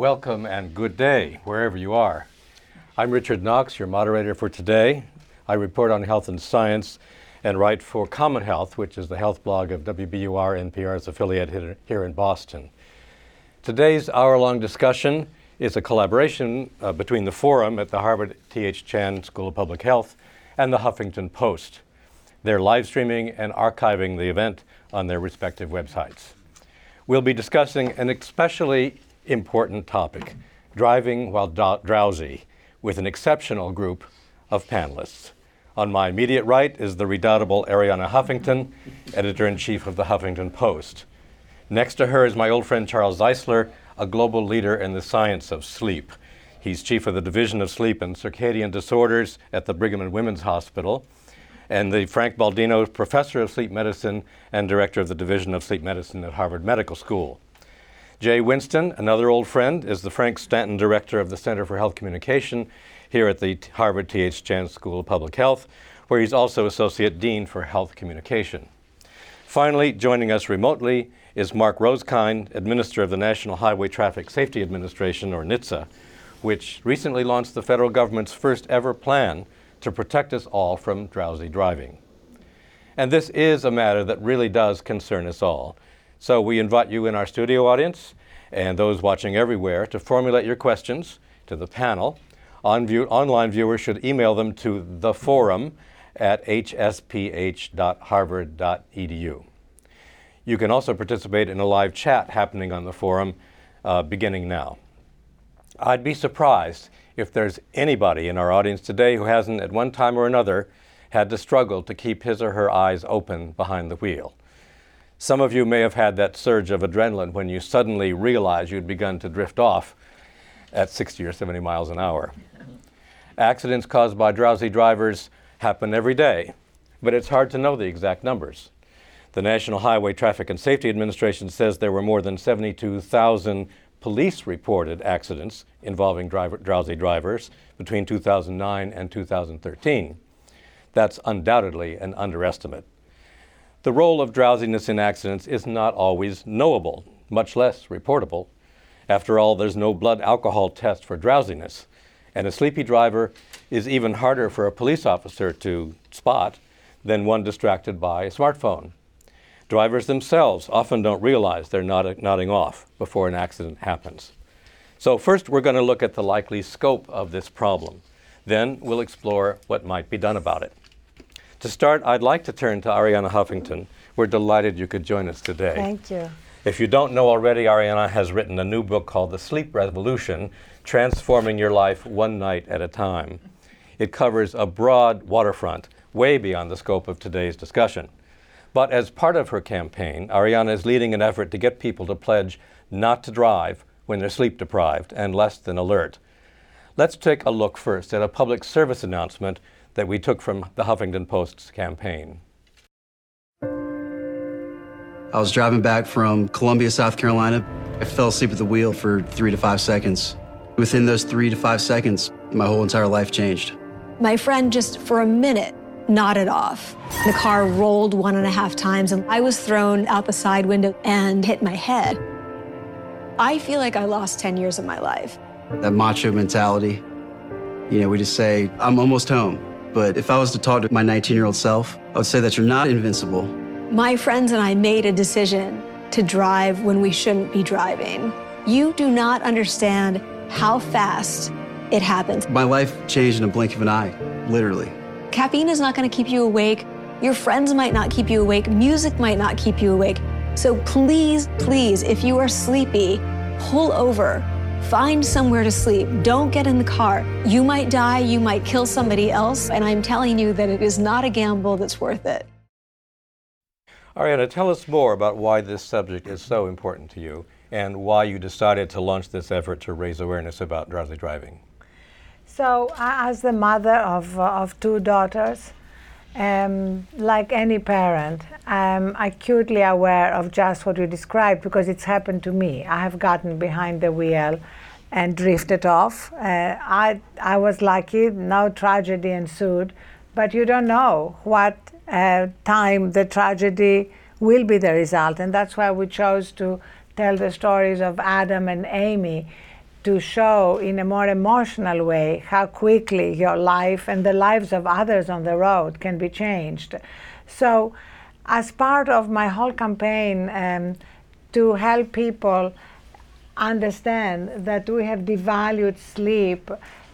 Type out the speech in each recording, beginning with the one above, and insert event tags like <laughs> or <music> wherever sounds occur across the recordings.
Welcome and good day, wherever you are. I'm Richard Knox, your moderator for today. I report on health and science and write for Common Health, which is the health blog of WBUR NPR's affiliate here in Boston. Today's hour long discussion is a collaboration uh, between the Forum at the Harvard T.H. Chan School of Public Health and the Huffington Post. They're live streaming and archiving the event on their respective websites. We'll be discussing an especially important topic driving while do- drowsy with an exceptional group of panelists. On my immediate right is the redoubtable Arianna Huffington, editor in chief of the Huffington Post. Next to her is my old friend Charles Czeisler, a global leader in the science of sleep. He's chief of the Division of Sleep and Circadian Disorders at the Brigham and Women's Hospital, and the Frank Baldino Professor of Sleep Medicine and Director of the Division of Sleep Medicine at Harvard Medical School. Jay Winsten, another old friend, is the Frank Stanton Director of the Center for Health Communication here at the Harvard T.H. Chan School of Public Health, where he's also Associate Dean for Health Communication. Finally, joining us remotely is Mark Rosekind, Administrator of the National Highway Traffic Safety Administration, or NHTSA, which recently launched the federal government's first ever plan to protect us all from drowsy driving. And this is a matter that really does concern us all so we invite you in our studio audience and those watching everywhere to formulate your questions to the panel. On view, online viewers should email them to the forum at hsph.harvard.edu. You can also participate in a live chat happening on the forum uh, beginning now. I'd be surprised if there's anybody in our audience today who hasn't, at one time or another, had to struggle to keep his or her eyes open behind the wheel. Some of you may have had that surge of adrenaline when you suddenly realized you'd begun to drift off at 60 or 70 miles an hour. Accidents caused by drowsy drivers happen every day, but it's hard to know the exact numbers. The National Highway Traffic and Safety Administration says there were more than 72,000 police reported accidents involving driver, drowsy drivers between 2009 and 2013. That's undoubtedly an underestimate. The role of drowsiness in accidents is not always knowable, much less reportable. After all, there's no blood alcohol test for drowsiness, and a sleepy driver is even harder for a police officer to spot than one distracted by a smartphone. Drivers themselves often don't realize they're nodding off before an accident happens. So, first, we're going to look at the likely scope of this problem. Then, we'll explore what might be done about it. To start, I'd like to turn to Arianna Huffington. We're delighted you could join us today. Thank you. If you don't know already, Arianna has written a new book called The Sleep Revolution Transforming Your Life One Night at a Time. It covers a broad waterfront, way beyond the scope of today's discussion. But as part of her campaign, Arianna is leading an effort to get people to pledge not to drive when they're sleep deprived and less than alert. Let's take a look first at a public service announcement that we took from the Huffington Post's campaign. I was driving back from Columbia, South Carolina. I fell asleep at the wheel for three to five seconds. Within those three to five seconds, my whole entire life changed. My friend just for a minute nodded off. The car rolled one and a half times, and I was thrown out the side window and hit my head. I feel like I lost 10 years of my life. That macho mentality, you know, we just say, I'm almost home. But if I was to talk to my 19 year old self, I would say that you're not invincible. My friends and I made a decision to drive when we shouldn't be driving. You do not understand how fast it happens. My life changed in a blink of an eye, literally. Caffeine is not going to keep you awake. Your friends might not keep you awake. Music might not keep you awake. So please, please, if you are sleepy, pull over Find somewhere to sleep. Don't get in the car. You might die, you might kill somebody else, and I'm telling you that it is not a gamble that's worth it. Arianna, tell us more about why this subject is so important to you and why you decided to launch this effort to raise awareness about drowsy driving. So, as the mother of, uh, of two daughters, um, like any parent, I'm acutely aware of just what you described because it's happened to me. I have gotten behind the wheel and drifted off. Uh, I, I was lucky, no tragedy ensued, but you don't know what uh, time the tragedy will be the result. And that's why we chose to tell the stories of Adam and Amy to show in a more emotional way how quickly your life and the lives of others on the road can be changed. So, as part of my whole campaign um, to help people understand that we have devalued sleep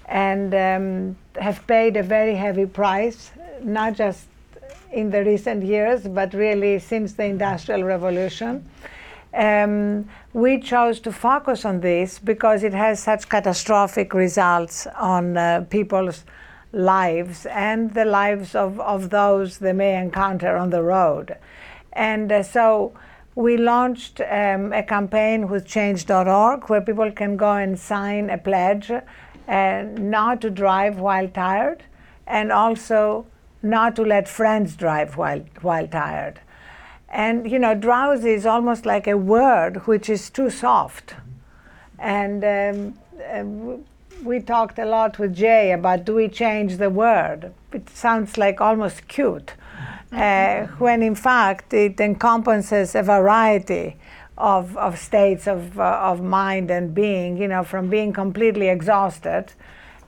and um, have paid a very heavy price, not just in the recent years, but really since the Industrial Revolution. Um, we chose to focus on this because it has such catastrophic results on uh, people's lives and the lives of, of those they may encounter on the road. And uh, so we launched um, a campaign with change.org where people can go and sign a pledge uh, not to drive while tired and also not to let friends drive while, while tired. And you know, drowsy is almost like a word which is too soft. And um, uh, we talked a lot with Jay about do we change the word? It sounds like almost cute, uh, when in fact it encompasses a variety of, of states of, uh, of mind and being, you know, from being completely exhausted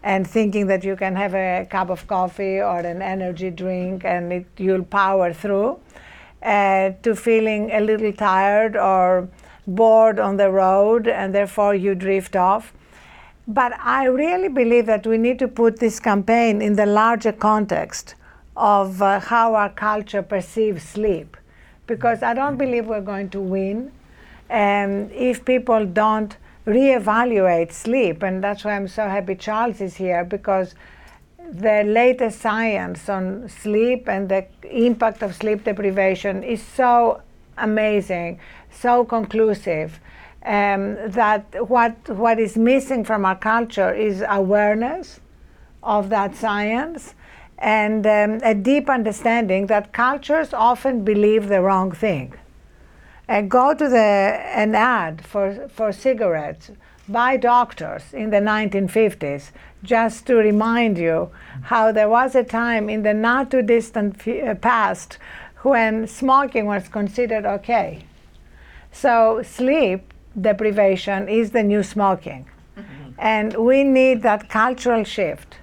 and thinking that you can have a cup of coffee or an energy drink and it, you'll power through uh, to feeling a little tired or bored on the road and therefore you drift off. But I really believe that we need to put this campaign in the larger context of uh, how our culture perceives sleep. Because I don't believe we're going to win um, if people don't reevaluate sleep. And that's why I'm so happy Charles is here because the latest science on sleep and the impact of sleep deprivation is so amazing, so conclusive. Um, that what what is missing from our culture is awareness of that science and um, a deep understanding that cultures often believe the wrong thing. And go to the an ad for for cigarettes by doctors in the 1950s, just to remind you how there was a time in the not too distant uh, past when smoking was considered okay. So, sleep deprivation is the new smoking. Mm-hmm. And we need that cultural shift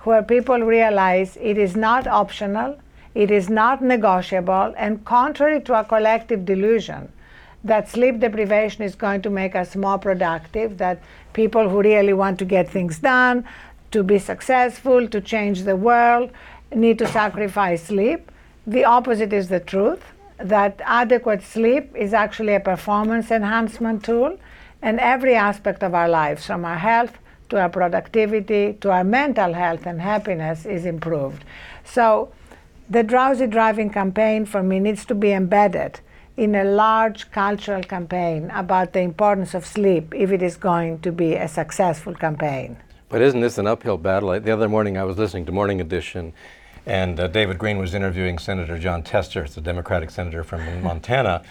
where people realize it is not optional, it is not negotiable, and contrary to a collective delusion that sleep deprivation is going to make us more productive, that people who really want to get things done, to be successful, to change the world, need to sacrifice sleep. The opposite is the truth that adequate sleep is actually a performance enhancement tool, and every aspect of our lives, from our health to our productivity to our mental health and happiness, is improved. So, the drowsy driving campaign for me needs to be embedded in a large cultural campaign about the importance of sleep if it is going to be a successful campaign. But isn't this an uphill battle? The other morning I was listening to Morning Edition, and uh, David Greene was interviewing Senator Jon Tester, the Democratic senator from <laughs> Montana,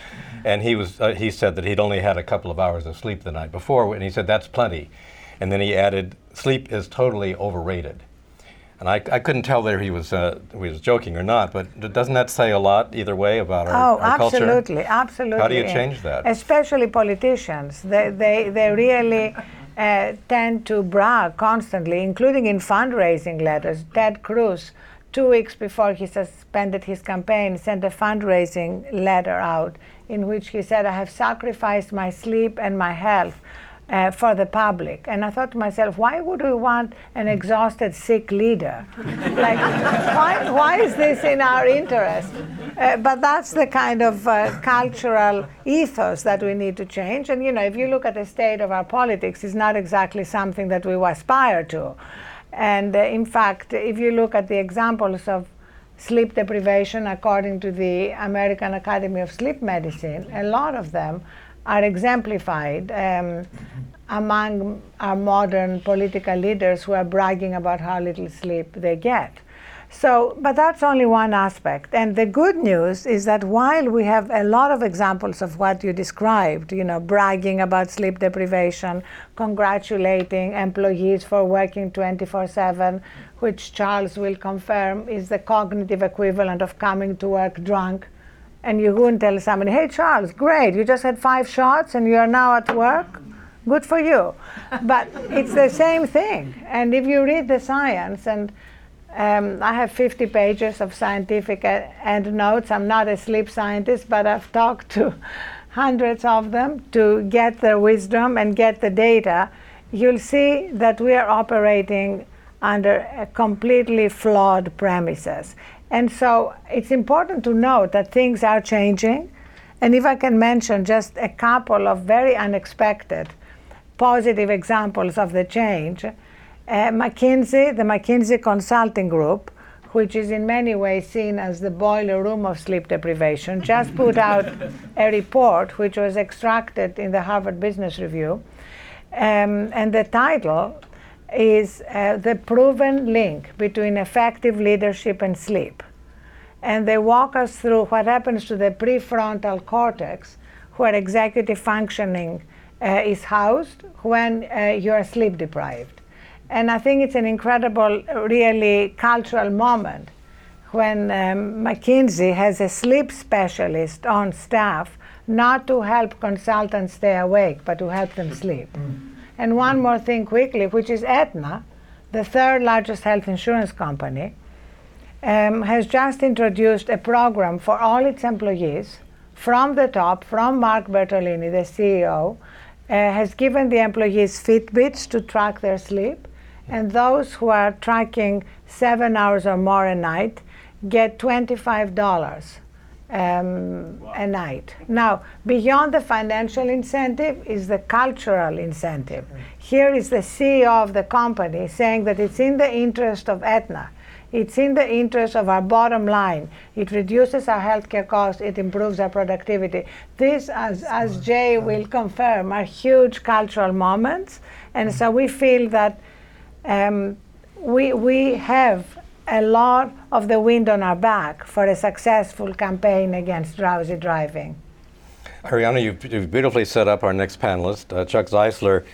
and he was uh, he said that he'd only had a couple of hours of sleep the night before, and he said that's plenty, and then he added, sleep is totally overrated. And I, I couldn't tell whether he was uh, he was joking or not, but doesn't that say a lot either way about our, oh, our culture? absolutely, absolutely. How do you change that? Especially politicians. They, they, they really uh, tend to brag constantly, including in fundraising letters. Ted Cruz, two weeks before he suspended his campaign, sent a fundraising letter out in which he said, I have sacrificed my sleep and my health uh, for the public. And I thought to myself, why would we want an exhausted, sick leader? <laughs> like, why, why is this in our interest? Uh, but that's the kind of uh, cultural ethos that we need to change. And you know, if you look at the state of our politics, it's not exactly something that we aspire to. And uh, in fact, if you look at the examples of sleep deprivation according to the American Academy of Sleep Medicine, a lot of them are exemplified um, among our modern political leaders who are bragging about how little sleep they get. So, but that's only one aspect. And the good news is that while we have a lot of examples of what you described, you know, bragging about sleep deprivation, congratulating employees for working 24 7, which Charles will confirm is the cognitive equivalent of coming to work drunk. And you go and tell somebody, hey, Charles, great, you just had five shots and you're now at work. Good for you. but it's the same thing. And if you read the science and um, I have 50 pages of scientific endnotes. I'm not a sleep scientist, but I've talked to <laughs> hundreds of them to get their wisdom and get the data. You'll see that we are operating under completely flawed premises. And so it's important to note that things are changing. And if I can mention just a couple of very unexpected positive examples of the change, uh, McKinsey, the McKinsey Consulting Group, which is in many ways seen as the boiler room of sleep deprivation, just put out a report which was extracted in the Harvard Business Review. Um, and the title is uh, The Proven Link Between Effective Leadership and Sleep. And they walk us through what happens to the prefrontal cortex, where executive functioning uh, is housed when uh, you are sleep deprived. And I think it's an incredible, really cultural moment when um, McKinsey has a sleep specialist on staff not to help consultants stay awake, but to help them sleep. Mm. And one more thing quickly, which is Aetna, the third largest health insurance company, um, has just introduced a program for all its employees from the top, from Mark Bertolini, the CEO, uh, has given the employees Fitbits to track their sleep. And those who are tracking seven hours or more a night get $25 um, wow. a night. Now, beyond the financial incentive is the cultural incentive. Mm. Here is the CEO of the company saying that it's in the interest of Aetna. It's in the interest of our bottom line. It reduces our healthcare costs. It improves our productivity. These, as, as Jay will confirm, are huge cultural moments. And so we feel that um, we, we have a lot of the wind on our back for a successful campaign against drowsy driving. Arianna, you've, you've beautifully set up our next panelist. Uh, Chuck Czeisler,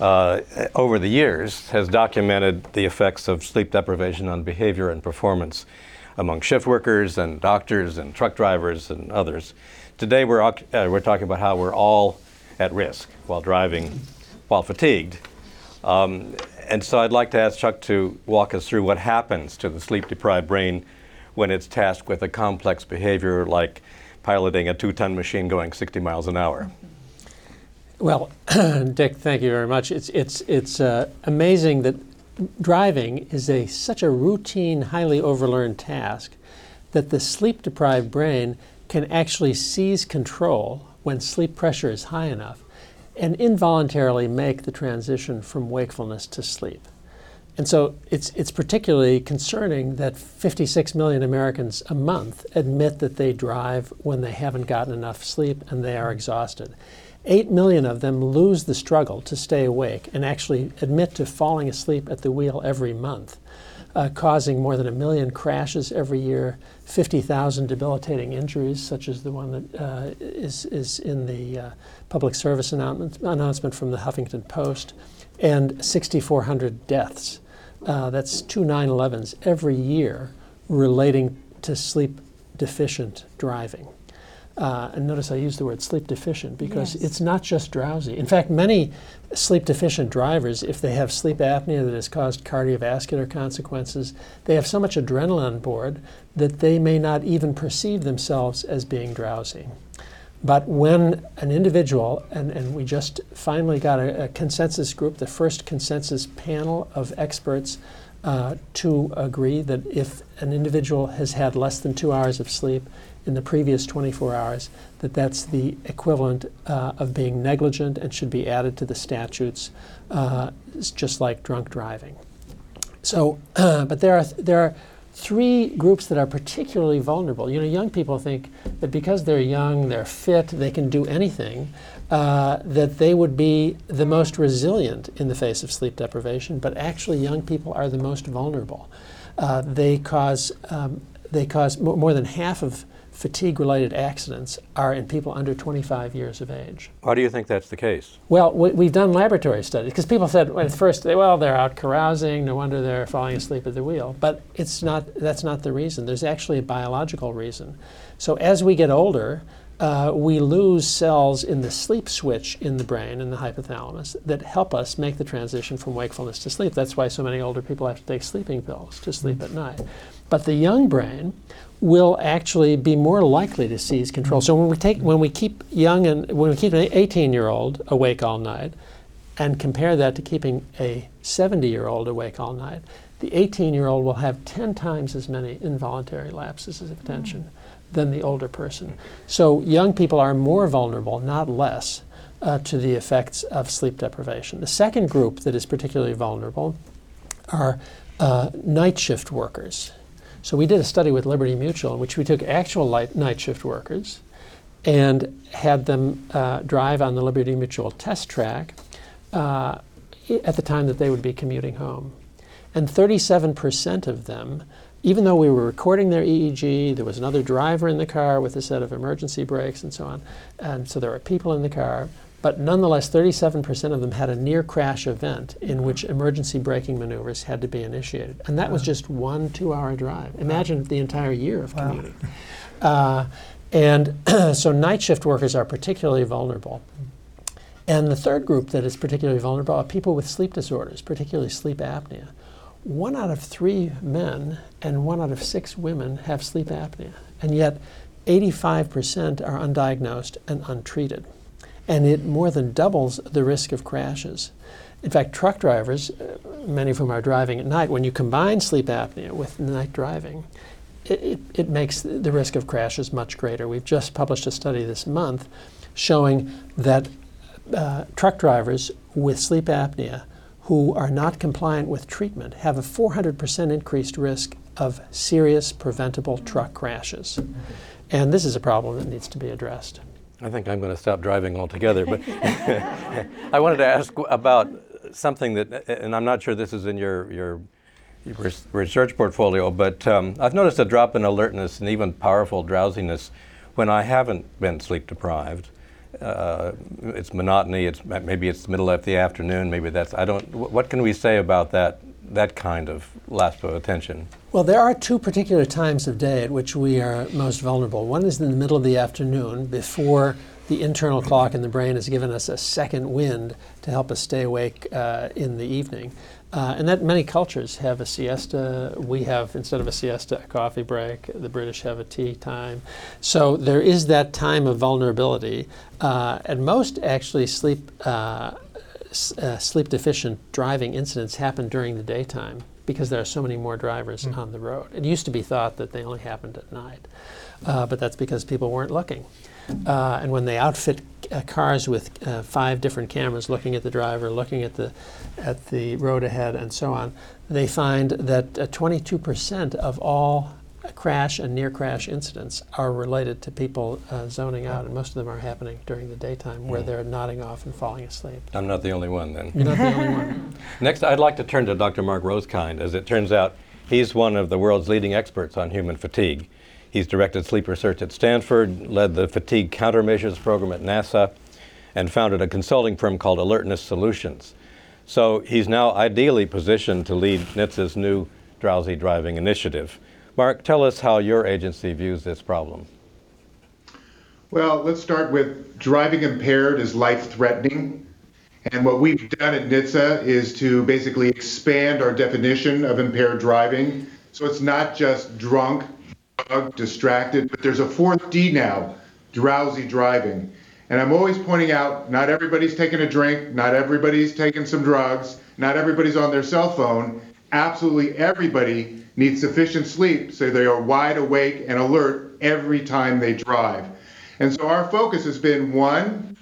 uh, over the years, has documented the effects of sleep deprivation on behavior and performance among shift workers and doctors and truck drivers and others. Today, we're, uh, we're talking about how we're all at risk while driving while fatigued. Um, and so I'd like to ask Chuck to walk us through what happens to the sleep deprived brain when it's tasked with a complex behavior like piloting a two ton machine going 60 miles an hour. Well, <clears throat> Dick, thank you very much. It's, it's, it's uh, amazing that driving is a, such a routine, highly overlearned task that the sleep deprived brain can actually seize control when sleep pressure is high enough and involuntarily make the transition from wakefulness to sleep. And so it's, it's particularly concerning that 56 million Americans a month admit that they drive when they haven't gotten enough sleep and they are exhausted. 8 million of them lose the struggle to stay awake and actually admit to falling asleep at the wheel every month uh, causing more than a million crashes every year, 50,000 debilitating injuries, such as the one that uh, is is, in the uh, public service announcement, announcement from the Huffington Post, and 6,400 deaths. Uh, that's two 9 11s every year relating to sleep deficient driving. Uh, and notice I use the word sleep deficient because yes. it's not just drowsy. In fact, many sleep deficient drivers, if they have sleep apnea that has caused cardiovascular consequences, they have so much adrenaline on board that they may not even perceive themselves as being drowsy. But when an individual, and, and we just finally got a, a consensus group, the first consensus panel of experts uh, to agree that if an individual has had less than two hours of sleep, in the previous 24 hours, that that's the equivalent uh, of being negligent and should be added to the statutes, uh, just like drunk driving. So, uh, <clears throat> but there are, there are three groups that are particularly vulnerable. You know, young people think that because they're young, they're fit, they can do anything, uh, that they would be the most resilient in the face of sleep deprivation. But actually, young people are the most vulnerable. Uh, they cause um, they cause more than half of fatigue related accidents are in people under 25 years of age. Why do you think that's the case? Well, we, have done laboratory studies because people said at first, well, they're out carousing, no wonder they're falling asleep at the wheel. But it's not, that's not the reason. There's actually a biological reason. So as we get older, uh, we lose cells in the sleep switch in the brain, in the hypothalamus, that help us make the transition from wakefulness to sleep. That's why so many older people have to take sleeping pills to sleep at night. But the young brain will actually be more likely to seize control. So when we take when we keep young and when we keep an 18 year old awake all night and compare that to keeping a 70 year old awake all night, the 18 year old will have 10 times as many involuntary lapses of attention than the older person. So young people are more vulnerable, not less, uh, to the effects of sleep deprivation. The second group that is particularly vulnerable are uh, night shift workers. So we did a study with Liberty Mutual in which we took actual light, night shift workers and had them uh, drive on the Liberty Mutual test track uh, at the time that they would be commuting home. And 37% of them, even though we were recording their EEG, there was another driver in the car with a set of emergency brakes and so on, and so there were people in the car, but nonetheless, 37% of them had a near crash event in which emergency braking maneuvers had to be initiated. And that was just one two hour drive. Imagine the entire year of commuting. Uh, and <clears throat> so night shift workers are particularly vulnerable. And the third group that is particularly vulnerable are people with sleep disorders, particularly sleep apnea. One out of three men and one out of six women have sleep apnea, and yet 85% are undiagnosed and untreated and it more than doubles the risk of crashes. In fact, truck drivers, uh, many of whom are driving at night, when you combine sleep apnea with night driving, it, it, it, makes the risk of crashes much greater. We've just published a study this month showing that uh, truck drivers with sleep apnea who are not compliant with treatment have a 400% increased risk of serious preventable truck crashes. And this is a problem that needs to be addressed. I think I'm going to stop driving altogether. But <laughs> I wanted to ask about something that, and I'm not sure this is in your your research portfolio, but um, I've noticed a drop in alertness and even powerful drowsiness when I haven't been sleep deprived. Uh, it's monotony. It's maybe it's the middle of the afternoon. Maybe that's I don't. What can we say about that that kind of lapse of attention? Well, there are two particular times of day at which we are most vulnerable. One is in the middle of the afternoon before the internal clock in the brain has given us a second wind to help us stay awake uh, in the evening. Uh, and that many cultures have a siesta. We have, instead of a siesta, a coffee break. The British have a tea time. So there is that time of vulnerability. Uh, and most actually sleep uh, uh, sleep deficient driving incidents happen during the daytime because there are so many more drivers mm. on the road. It used to be thought that they only happened at night, uh, but that's because people weren't looking. Uh, and when they outfit cars with uh, five different cameras looking at the driver, looking at the, at the road ahead, and so on, they find that 22% uh, of all crash and near crash incidents are related to people uh, zoning out, and most of them are happening during the daytime where mm. they're nodding off and falling asleep. I'm not the only one then. You're not the only one. <laughs> Next, I'd like to turn to Dr. Mark Rosekind. As it turns out, he's one of the world's leading experts on human fatigue. He's directed sleep research at Stanford, led the fatigue countermeasures program at NASA, and founded a consulting firm called Alertness Solutions. So he's now ideally positioned to lead NHTSA's new drowsy driving initiative. Mark, tell us how your agency views this problem. Well, let's start with driving impaired is life threatening. And what we've done at NHTSA is to basically expand our definition of impaired driving. So it's not just drunk, distracted, but there's a fourth D now drowsy driving. And I'm always pointing out not everybody's taking a drink, not everybody's taking some drugs, not everybody's on their cell phone. Absolutely everybody needs sufficient sleep so they are wide awake and alert every time they drive. And so our focus has been one,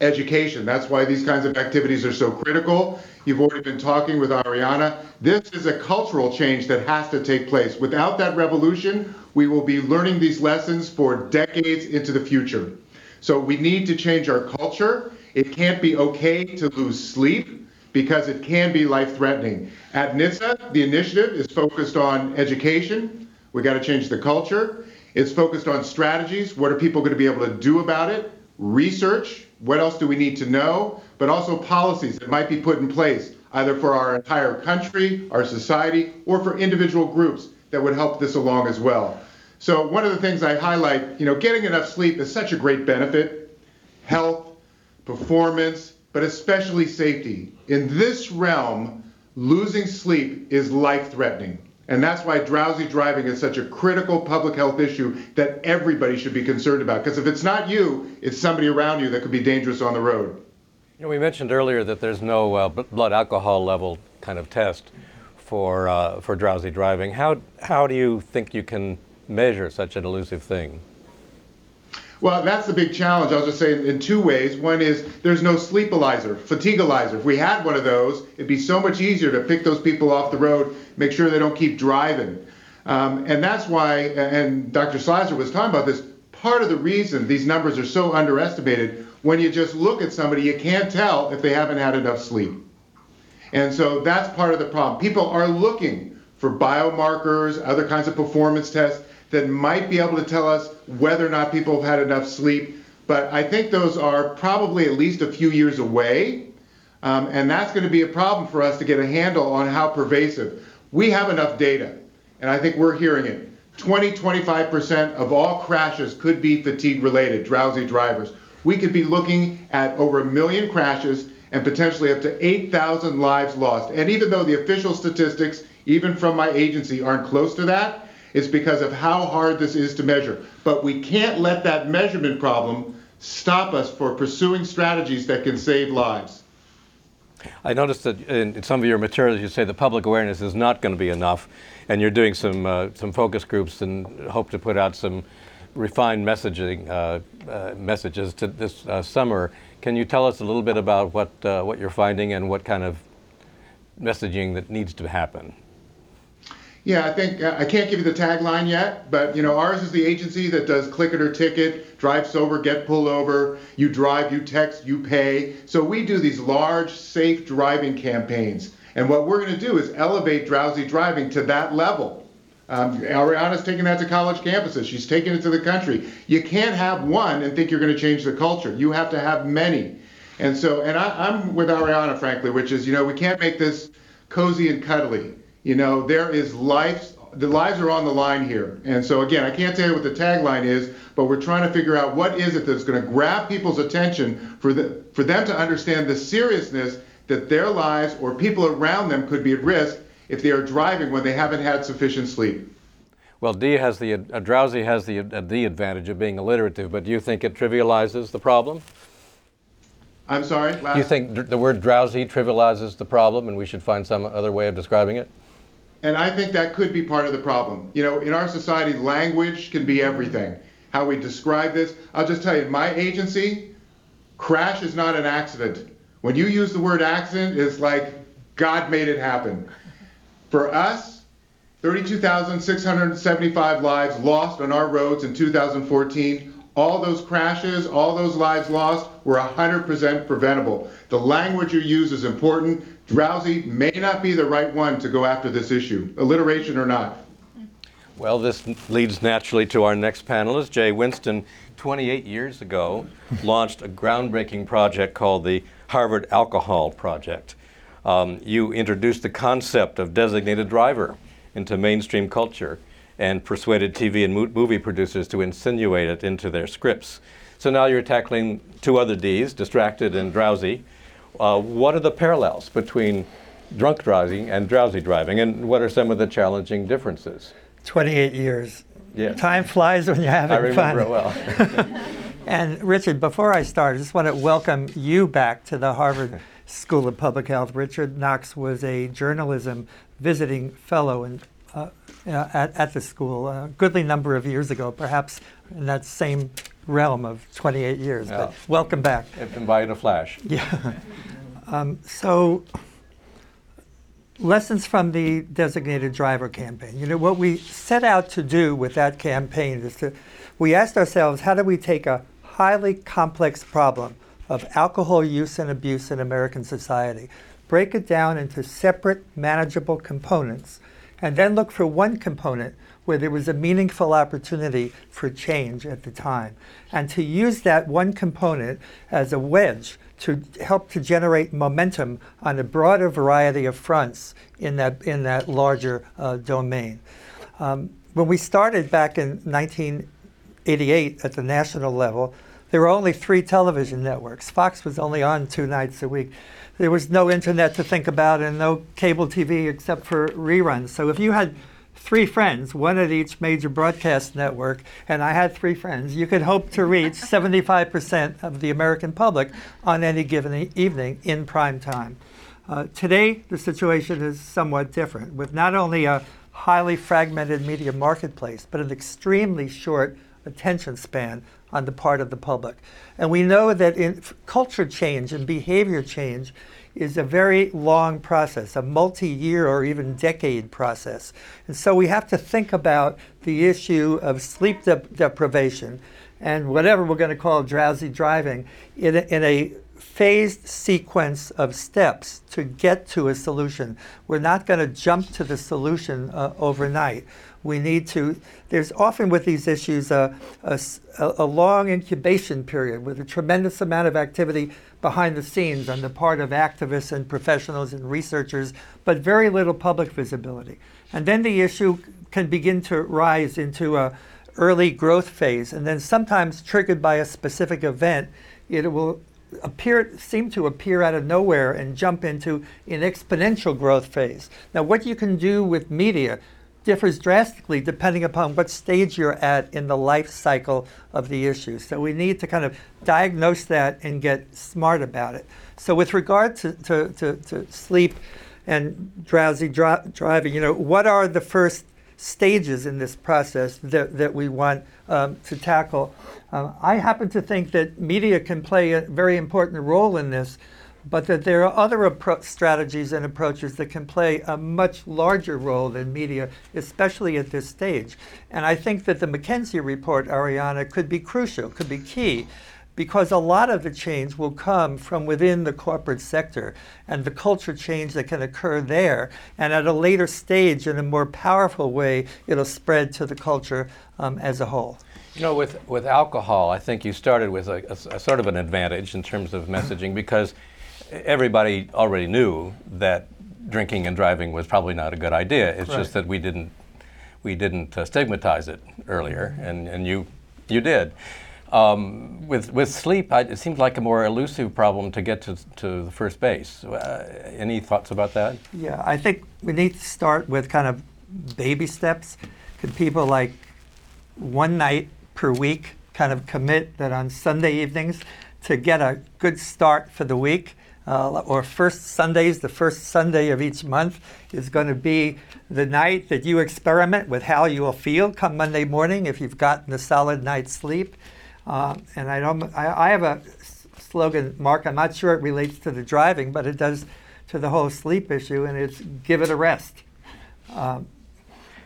education. That's why these kinds of activities are so critical. You've already been talking with Arianna. This is a cultural change that has to take place. Without that revolution, we will be learning these lessons for decades into the future. So we need to change our culture. It can't be okay to lose sleep because it can be life threatening. At NHTSA, the initiative is focused on education. We got to change the culture. It's focused on strategies. What are people going to be able to do about it? Research. What else do we need to know? But also policies that might be put in place, either for our entire country, our society, or for individual groups that would help this along as well. So one of the things I highlight, you know, getting enough sleep is such a great benefit. Health, performance, but especially safety. In this realm, losing sleep is life threatening. And that's why drowsy driving is such a critical public health issue that everybody should be concerned about. Because if it's not you, it's somebody around you that could be dangerous on the road. You know, we mentioned earlier that there's no uh, blood alcohol level kind of test for, uh, for drowsy driving. How, how do you think you can measure such an elusive thing? Well, that's the big challenge. I'll just say in two ways. One is there's no sleepalizer, fatigualizer. If we had one of those, it'd be so much easier to pick those people off the road, make sure they don't keep driving. Um, and that's why, and Dr. Czeisler was talking about this, part of the reason these numbers are so underestimated, when you just look at somebody, you can't tell if they haven't had enough sleep. And so that's part of the problem. People are looking for biomarkers, other kinds of performance tests that might be able to tell us whether or not people have had enough sleep. But I think those are probably at least a few years away. Um, and that's going to be a problem for us to get a handle on how pervasive. We have enough data, and I think we're hearing it. 20, 25% of all crashes could be fatigue related, drowsy drivers. We could be looking at over a million crashes and potentially up to 8,000 lives lost. And even though the official statistics, even from my agency, aren't close to that, it's because of how hard this is to measure. But we can't let that measurement problem stop us for pursuing strategies that can save lives. I noticed that in some of your materials you say the public awareness is not going to be enough, and you're doing some uh, some focus groups and hope to put out some refined messaging uh, uh, messages to this uh, summer. Can you tell us a little bit about what uh, what you're finding and what kind of messaging that needs to happen? Yeah, I think I can't give you the tagline yet, but you know, ours is the agency that does click it or ticket, drive sober, get pulled over. You drive, you text, you pay. So we do these large, safe driving campaigns, and what we're going to do is elevate drowsy driving to that level. Um, Arianna's taking that to college campuses. She's taking it to the country. You can't have one and think you're going to change the culture. You have to have many. And so, and I, I'm with Arianna, frankly, which is, you know, we can't make this cozy and cuddly. You know, there is life, the lives are on the line here. And so, again, I can't tell you what the tagline is, but we're trying to figure out what is it that's going to grab people's attention for, the, for them to understand the seriousness that their lives or people around them could be at risk if they are driving when they haven't had sufficient sleep. Well, D has the uh, drowsy has the uh, the advantage of being alliterative, but do you think it trivializes the problem? I'm sorry. Do you think the word drowsy trivializes the problem, and we should find some other way of describing it? And I think that could be part of the problem. You know, in our society, language can be everything. How we describe this. I'll just tell you, my agency, crash is not an accident. When you use the word accident, it's like God made it happen. For us, 32,675 lives lost on our roads in 2014. All those crashes, all those lives lost were 100% preventable. The language you use is important. Drowsy may not be the right one to go after this issue, alliteration or not. Well, this leads naturally to our next panelist. Jay Winsten, 28 years ago, launched a groundbreaking project called the Harvard Alcohol Project. Um, you introduced the concept of designated driver into mainstream culture and persuaded TV and movie producers to insinuate it into their scripts. So now you're tackling two other D's, distracted and drowsy. Uh, what are the parallels between drunk driving and drowsy driving, and what are some of the challenging differences? 28 years. Yeah. Time flies when you're having fun. I remember fun. it well. <laughs> and Richard, before I start, I just want to welcome you back to the Harvard School of Public Health. Richard Knox was a journalism visiting fellow in, uh, at, at the school a goodly number of years ago, perhaps in that same realm of 28 years. Yeah. But welcome back. It's been by in a flash. Yeah. Um, so, lessons from the designated driver campaign. You know, what we set out to do with that campaign is to, we asked ourselves, how do we take a highly complex problem of alcohol use and abuse in American society, break it down into separate, manageable components, and then look for one component where there was a meaningful opportunity for change at the time, and to use that one component as a wedge to help to generate momentum on a broader variety of fronts in that, in that larger uh, domain. Um, when we started back in 1988 at the national level, there were only three television networks. Fox was only on two nights a week. There was no internet to think about and no cable TV except for reruns. So if you had three friends, one at each major broadcast network, and I had three friends, you could hope to reach <laughs> 75% of the American public on any given e- evening in prime time. Uh, today, the situation is somewhat different, with not only a highly fragmented media marketplace, but an extremely short attention span on the part of the public. And we know that in culture change and behavior change is a very long process, a multi year or even decade process. And so we have to think about the issue of sleep dep- deprivation and whatever we're going to call drowsy driving in a, in a phased sequence of steps to get to a solution. We're not going to jump to the solution uh, overnight. We need to, there's often with these issues a a long incubation period with a tremendous amount of activity behind the scenes on the part of activists and professionals and researchers, but very little public visibility. And then the issue can begin to rise into a early growth phase, and then sometimes triggered by a specific event, it will appear seem to appear out of nowhere and jump into an exponential growth phase. Now, what you can do with media differs drastically depending upon what stage you're at in the life cycle of the issue. So we need to kind of diagnose that and get smart about it. So with regard to, to, to, to sleep and drowsy dri- driving, you know, what are the first stages in this process that, that we want um, to tackle? Um, I happen to think that media can play a very important role in this but that there are other appro- strategies and approaches that can play a much larger role than media, especially at this stage. And I think that the McKinsey report, Arianna, could be crucial, could be key, because a lot of the change will come from within the corporate sector and the culture change that can occur there. And at a later stage, in a more powerful way, it'll spread to the culture um, as a whole. You know, with, with alcohol, I think you started with a, a- a sort of an advantage in terms of messaging because everybody already knew that drinking and driving was probably not a good idea. It's Right. just that we didn't we didn't uh, stigmatize it earlier, and, and you you did. Um, with with sleep, I, it seems like a more elusive problem to get to to the first base. Uh, any thoughts about that? Yeah, I think we need to start with kind of baby steps. Could people like one night per week kind of commit that on Sunday evenings to get a good start for the week? Uh, or first Sundays, the first Sunday of each month is going to be the night that you experiment with how you will feel come Monday morning if you've gotten a solid night's sleep. Uh, and I, don't, I, I have a slogan, Mark, I'm not sure it relates to the driving, but it does to the whole sleep issue, and it's give it a rest. Um,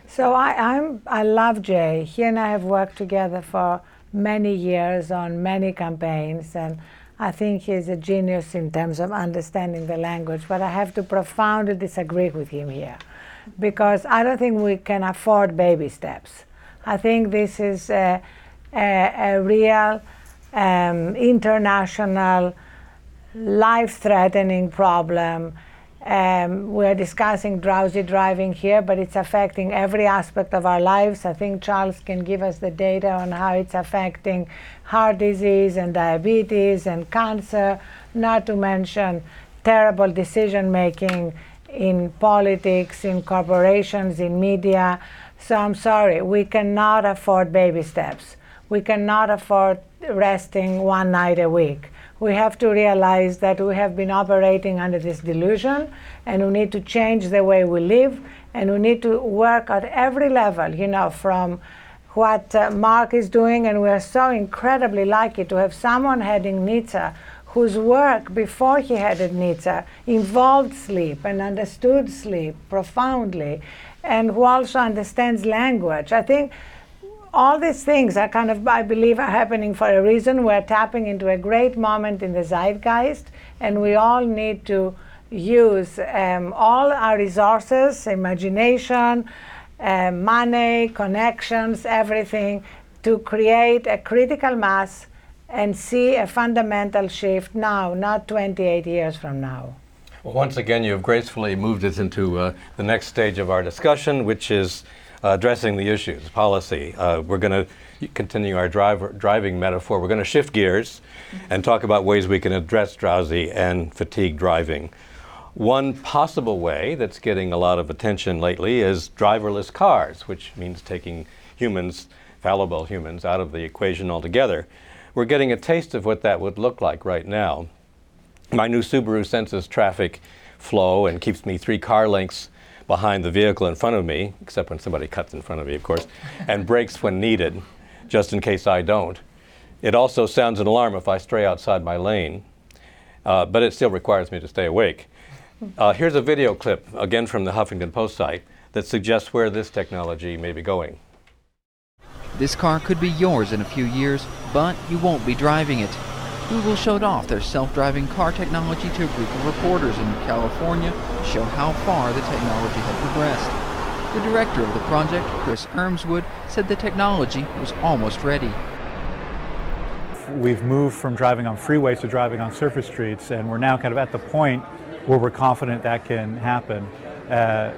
So I, I'm, I love Jay. He and I have worked together for many years on many campaigns, and I think he's a genius in terms of understanding the language. But I have to profoundly disagree with him here, because I don't think we can afford baby steps. I think this is a, a, a real um, international life-threatening problem. Um, we're discussing drowsy driving here, but it's affecting every aspect of our lives. I think Charles can give us the data on how it's affecting heart disease and diabetes and cancer, not to mention terrible decision making in politics, in corporations, in media. So I'm sorry, we cannot afford baby steps. We cannot afford resting one night a week. We have to realize that we have been operating under this delusion and we need to change the way we live and we need to work at every level, you know, from what uh, Mark is doing, and we're so incredibly lucky to have someone heading NHTSA whose work before he headed NHTSA involved sleep and understood sleep profoundly, and who also understands language. I think all these things are kind of, I believe, are happening for a reason. We're tapping into a great moment in the zeitgeist, and we all need to use um, all our resources, imagination, uh, money, connections, everything to create a critical mass and see a fundamental shift now, not 28 years from now. Well, once again, you have gracefully moved us into uh, the next stage of our discussion, which is addressing the issues, policy. Uh, we're going to continue our driving metaphor. We're going to shift gears and talk about ways we can address drowsy and fatigue driving. One possible way that's getting a lot of attention lately is driverless cars, which means taking humans, fallible humans, out of the equation altogether. We're getting a taste of what that would look like right now. My new Subaru senses traffic flow and keeps me three car lengths behind the vehicle in front of me, except when somebody cuts in front of me, of course, and brakes when needed, just in case I don't. It also sounds an alarm if I stray outside my lane, uh, but it still requires me to stay awake. Uh, here's a video clip, again from the Huffington Post site, that suggests where this technology may be going. This car could be yours in a few years, but you won't be driving it. Google showed off their self-driving car technology to a group of reporters in California to show how far the technology had progressed. The director of the project, Chris Urmson, said the technology was almost ready. We've moved from driving on freeways to driving on surface streets, and we're now kind of at the point where we're confident that can happen. Uh,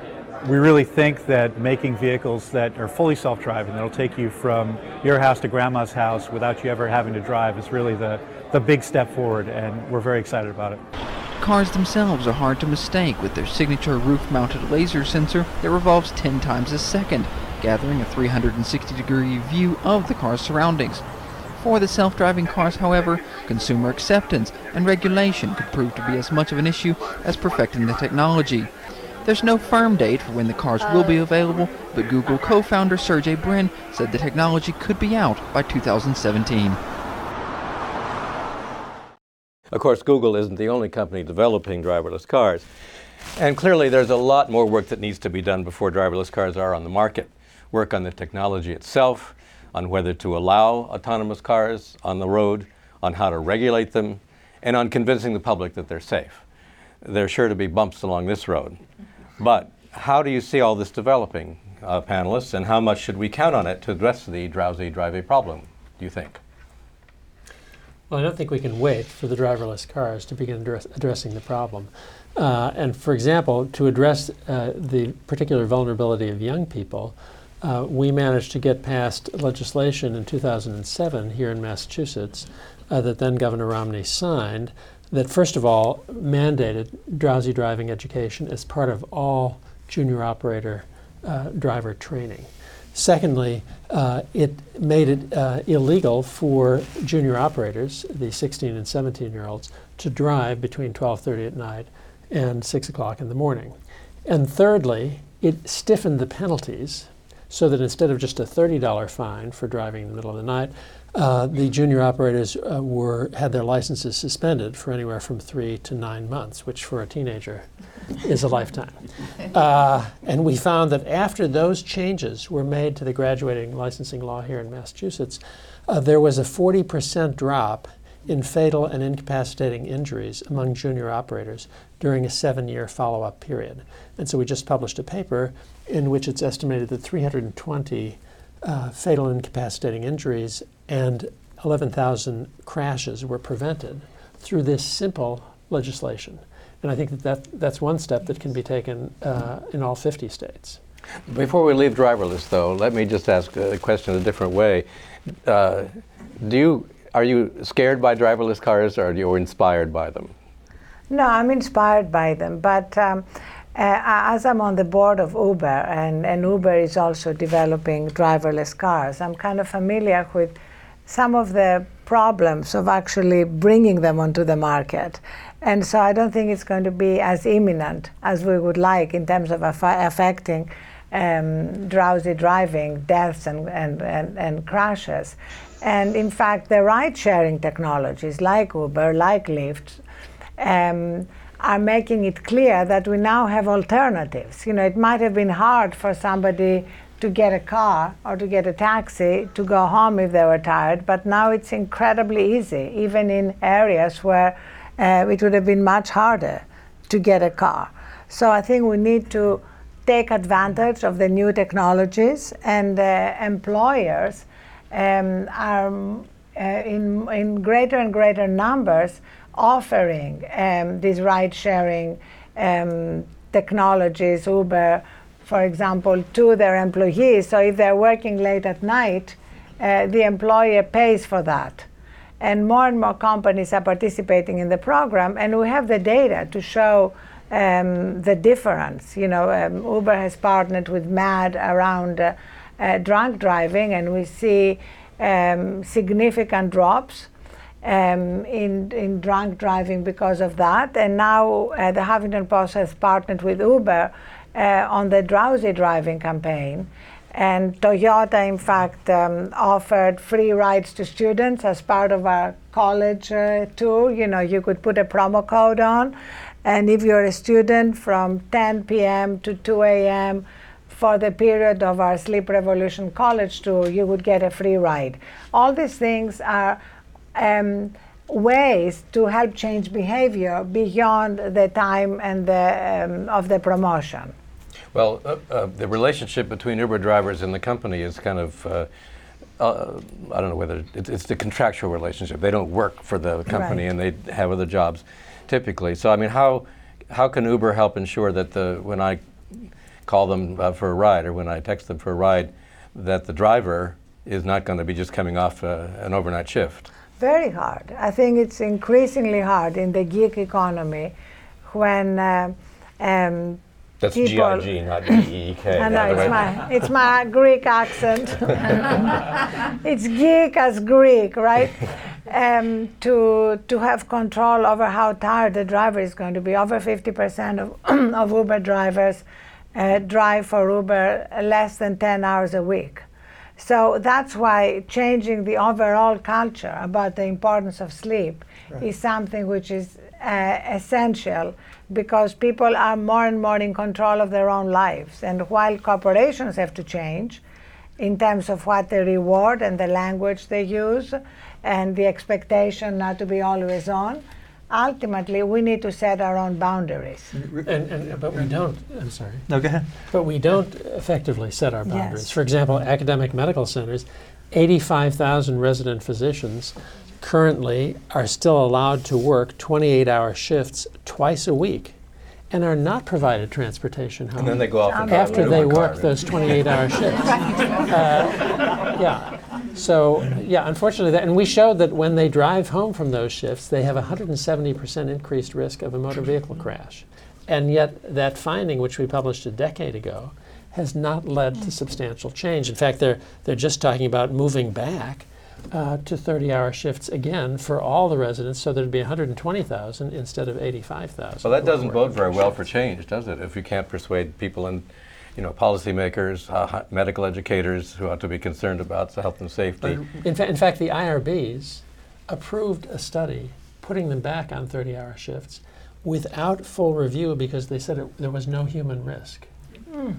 we really think that making vehicles that are fully self-driving, that'll take you from your house to grandma's house without you ever having to drive, is really the, the big step forward, and we're very excited about it. Cars themselves are hard to mistake with their signature roof-mounted laser sensor that revolves 10 times a second, gathering a 360-degree view of the car's surroundings. For the self-driving cars, however, consumer acceptance and regulation could prove to be as much of an issue as perfecting the technology. There's no firm date for when the cars will be available, but Google co-founder Sergey Brin said the technology could be out by 2017. Of course, Google isn't the only company developing driverless cars. And clearly, there's a lot more work that needs to be done before driverless cars are on the market. Work on the technology itself, on whether to allow autonomous cars on the road, on how to regulate them, and on convincing the public that they're safe. There's sure to be bumps along this road. But how do you see all this developing, uh, panelists, and how much should we count on it to address the drowsy driving problem, do you think? Well, I don't think we can wait for the driverless cars to begin address, addressing the problem. Uh, and for example, to address uh, the particular vulnerability of young people, uh, we managed to get passed legislation in 2007 here in Massachusetts uh, that then Governor Romney signed that, first of all, mandated drowsy driving education as part of all junior operator uh, driver training. Secondly, uh, it made it uh, illegal for junior operators, the 16 and 17 year olds, to drive between 12:30 at night and 6 o'clock in the morning. And thirdly, it stiffened the penalties so that instead of just a $30 fine for driving in the middle of the night, uh, the junior operators uh, were had their licenses suspended for anywhere from three to nine months, which for a teenager <laughs> is a lifetime. <laughs> Uh, and we found that after those changes were made to the graduating licensing law here in Massachusetts, uh, there was a 40% drop in fatal and incapacitating injuries among junior operators during a seven-year follow-up period. And so we just published a paper in which it's estimated that 320 uh, fatal incapacitating injuries and 11,000 crashes were prevented through this simple legislation. And I think that, that that's one step that can be taken uh, in all 50 states. Before we leave driverless, though, let me just ask a question a different way. Uh, do you are you scared by driverless cars, or are you inspired by them? No, I'm inspired by them, but. Um, as I'm on the board of Uber, and, and Uber is also developing driverless cars, I'm kind of familiar with some of the problems of actually bringing them onto the market. And so I don't think it's going to be as imminent as we would like in terms of aff- affecting um, drowsy driving deaths and, and, and, and crashes. And in fact, the ride sharing technologies like Uber, like Lyft, um, are making it clear that we now have alternatives. You know, it might have been hard for somebody to get a car or to get a taxi to go home if they were tired, but now it's incredibly easy, even in areas where uh, it would have been much harder to get a car. So I think we need to take advantage of the new technologies, and uh, employers um, are uh, in, in greater and greater numbers offering um, these ride sharing um, technologies, Uber, for example, to their employees. So if they're working late at night, uh, the employer pays for that. And more and more companies are participating in the program, and we have the data to show um, the difference. You know, um, Uber has partnered with MADD around uh, uh, drunk driving, and we see um, significant drops um, in, in drunk driving because of that. And now uh, the Huffington Post has partnered with Uber uh, on the drowsy driving campaign. And Toyota, in fact, um, offered free rides to students as part of our college uh, tour. You know, you could put a promo code on, and if you're a student from 10 p.m. to 2 a.m., for the period of our Sleep Revolution college tour, you would get a free ride. All these things are um, ways to help change behavior beyond the time and the, um, of the promotion. Well, uh, uh, the relationship between Uber drivers and the company is kind of, uh, uh I don't know whether it's, it's, the contractual relationship. They don't work for the company right. and they have other jobs typically. So, I mean, how, how can Uber help ensure that the, when I call them uh, for a ride or when I text them for a ride, that the driver is not going to be just coming off uh, an overnight shift? Very hard. I think it's increasingly hard in the gig economy when uh, um, that's G-I-G, not G-E-K. <laughs> I know, it's my, it's my Greek accent. <laughs> it's geek as Greek, right? Um, to, to have control over how tired the driver is going to be. Over 50% of, <clears throat> of Uber drivers uh, drive for Uber less than 10 hours a week. So that's why changing the overall culture about the importance of sleep right. is something which is uh, essential because people are more and more in control of their own lives. And while corporations have to change in terms of what they reward and the language they use and the expectation not to be always on, ultimately we need to set our own boundaries. And, and, but we don't, I'm sorry. No, go ahead. But we don't effectively set our boundaries. Yes. For example, academic medical centers, 85,000 resident physicians currently are still allowed to work 28 hour shifts twice a week and are not provided transportation home. And then they go off and after they work those 28 hour shifts. <laughs> Uh, yeah. So, yeah, unfortunately, that, and we showed that when they drive home from those shifts, they have a 170% increased risk of a motor vehicle crash. And yet, that finding, which we published a decade ago, has not led to substantial change. In fact, they're, they're just talking about moving back uh, to 30 hour shifts again for all the residents, so there'd be 120,000 instead of 85,000. Well, that doesn't bode very well for change, does it? If you can't persuade people and you know, policymakers, uh, medical educators who ought to be concerned about health and safety. In, fa- in fact, the IRBs approved a study putting them back on 30 hour shifts without full review because they said it, there was no human risk. Mm.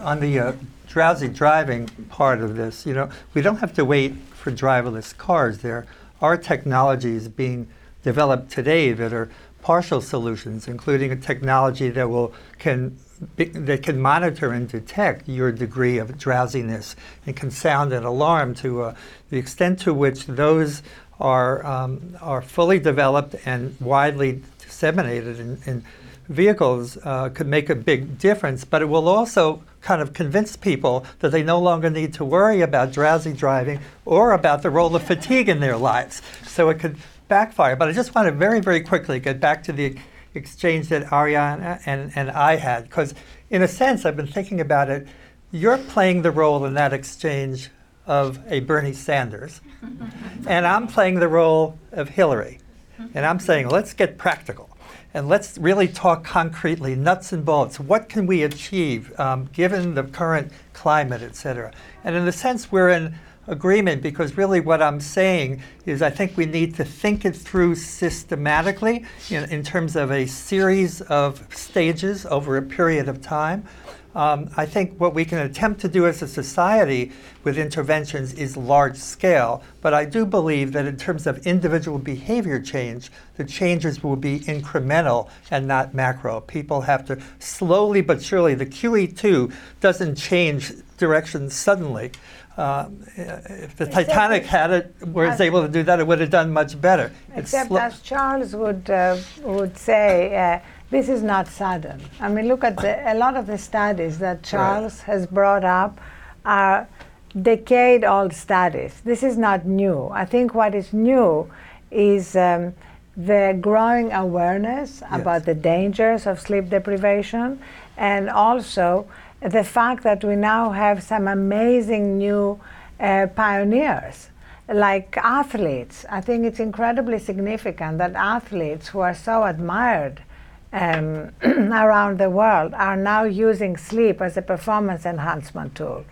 On the uh, drowsy driving part of this, you know, we don't have to wait for driverless cars. There are technologies being developed today that are partial solutions, including a technology that will can that can monitor and detect your degree of drowsiness and can sound an alarm to uh, the extent to which those are um, are fully developed and widely disseminated in, in vehicles uh, could make a big difference, but it will also kind of convince people that they no longer need to worry about drowsy driving or about the role of fatigue in their lives. So it could backfire. But I just want to very, very quickly get back to the exchange that Arianna and, and I had, because in a sense, I've been thinking about it. You're playing the role in that exchange of a Bernie Sanders, <laughs> and I'm playing the role of Hillary. And I'm saying, let's get practical. and let's really talk concretely, nuts and bolts. What can we achieve um, given the current climate, et cetera? And in a sense, we're in agreement because really what I'm saying is I think we need to think it through systematically in, in terms of a series of stages over a period of time. Um, I think what we can attempt to do as a society with interventions is large scale, but I do believe that in terms of individual behavior change, the changes will be incremental and not macro. People have to slowly but surely, the QE2 doesn't change direction suddenly. Uh, if the Except Titanic it- had it, was as- able to do that, it would have done much better. It's Except as Charles would uh, would say, uh, this is not sudden. I mean, look at the, a lot of the studies that Charles has brought up are decade-old studies. This is not new. I think what is new is um, the growing awareness about the dangers of sleep deprivation, and also the fact that we now have some amazing new uh, pioneers like athletes. I think it's incredibly significant that athletes who are so admired um, <clears throat> around the world are now using sleep as a performance enhancement tool.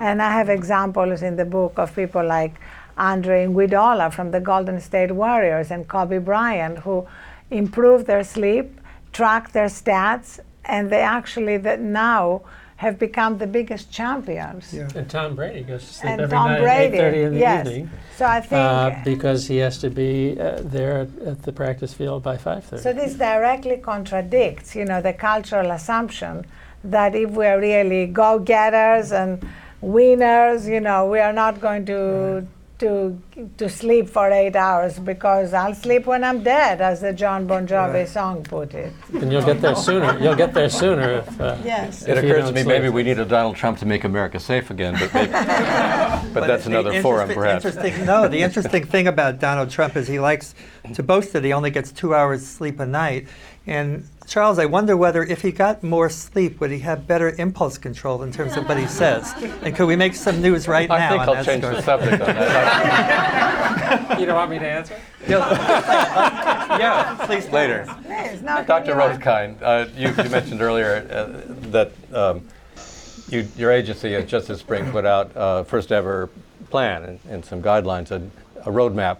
And I have examples in the book of people like Andre Iguodala from the Golden State Warriors and Kobe Bryant who improved their sleep, tracked their stats, and they actually that now have become the biggest champions. And Tom Brady goes to sleep And every Tom night Brady, at 8.30 in the yes. evening. So I think uh, because he has to be uh, there at, at the practice field by 5.30. So this directly contradicts, you know, the cultural assumption that if we are really go-getters and winners, you know, we are not going to to to sleep for eight hours because I'll sleep when I'm dead, as the Jon Bon Jovi song put it. and you'll get there <laughs> sooner. You'll get there sooner if, uh, Yes. It if you occurs to me sleep. maybe we need a Donald Trump to make America safe again, but, maybe, <laughs> but, that's another forum, perhaps. Interesting, no, the interesting thing about Donald Trump is he likes to boast that he only gets two hours sleep a night. And Charles, I wonder whether if he got more sleep, would he have better impulse control in terms of what he says? And could we make some news right I now? think on I'll change story? the subject on that. You don't want me to answer? <laughs> yeah, please. Later. Yes, no, Dr. can you- Rosekind, uh, you, you mentioned earlier uh, that um, you, your agency has just this spring put out uh, first ever plan and, and some guidelines, a, a roadmap,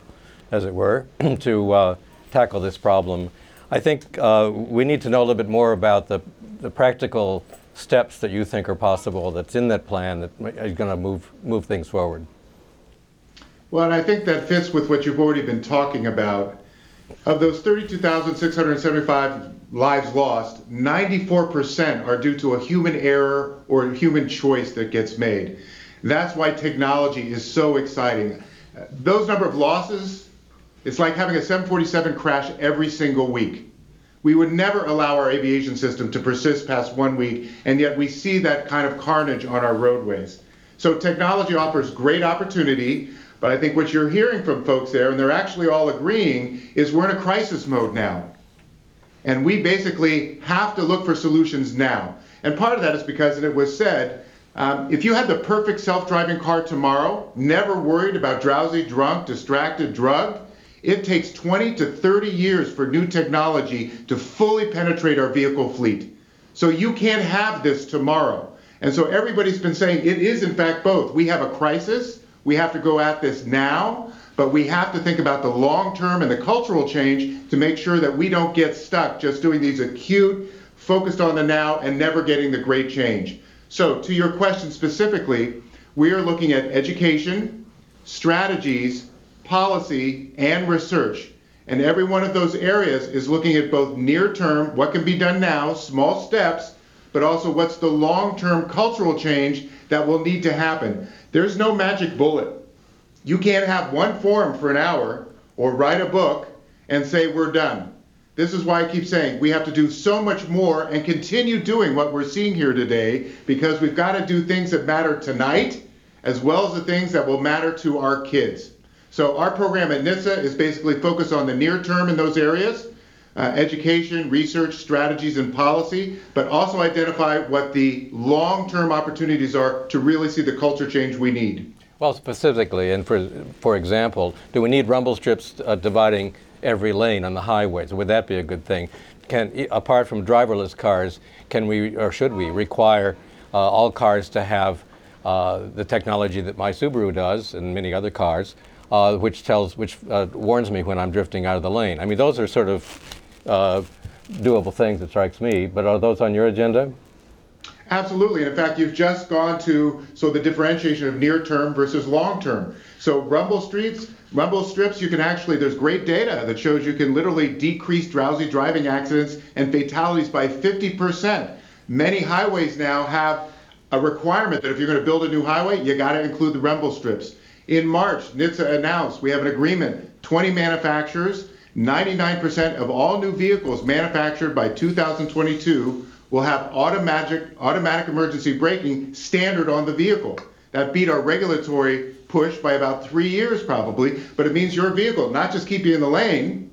as it were, <clears throat> to uh, tackle this problem. I think uh, we need to know a little bit more about the, the practical steps that you think are possible that's in that plan that is going to move, move things forward. Well, and I think that fits with what you've already been talking about. Of those 32,675 lives lost, 94% are due to a human error or a human choice that gets made. That's why technology is so exciting. Those number of losses, it's like having a 747 crash every single week. We would never allow our aviation system to persist past one week, and yet we see that kind of carnage on our roadways. So technology offers great opportunity, but I think what you're hearing from folks there, and they're actually all agreeing, is we're in a crisis mode now. And we basically have to look for solutions now. And part of that is because, and it was said, um, if you had the perfect self driving car tomorrow, never worried about drowsy, drunk, distracted, drugged, it takes 20 to 30 years for new technology to fully penetrate our vehicle fleet. So you can't have this tomorrow. And so everybody's been saying it is, in fact, both. We have a crisis, we have to go at this now, but we have to think about the long term and the cultural change to make sure that we don't get stuck just doing these acute, focused on the now, and never getting the great change. So, to your question specifically, we are looking at education, strategies, policy, and research. And every one of those areas is looking at both near term, what can be done now, small steps, but also what's the long term cultural change that will need to happen. There's no magic bullet. You can't have one forum for an hour or write a book and say we're done. This is why I keep saying we have to do so much more and continue doing what we're seeing here today because we've got to do things that matter tonight as well as the things that will matter to our kids. So our program at NHTSA is basically focused on the near term in those areas, uh, education, research, strategies, and policy, but also identify what the long-term opportunities are to really see the culture change we need. Well, specifically, and for, for example, do we need rumble strips uh, dividing every lane on the highways? Would that be a good thing? can, apart from driverless cars, can we or should we require uh, all cars to have uh, the technology that my Subaru does and many other cars, uh, which tells, which uh, warns me when I'm drifting out of the lane? I mean, those are sort of uh, doable things. It strikes me. But are those on your agenda? Absolutely. And in fact, you've just gone to so the differentiation of near term versus long term. So rumble streets, rumble strips, you can actually there's great data that shows you can literally decrease drowsy driving accidents and fatalities by 50%. Many highways now have a requirement that if you're going to build a new highway, you got to include the rumble strips. In March, NHTSA announced we have an agreement, 20 manufacturers, 99% of all new vehicles manufactured by 2022 will have automatic automatic emergency braking standard on the vehicle. That beat our regulatory push by about three years probably, but it means your vehicle not just keep you in the lane,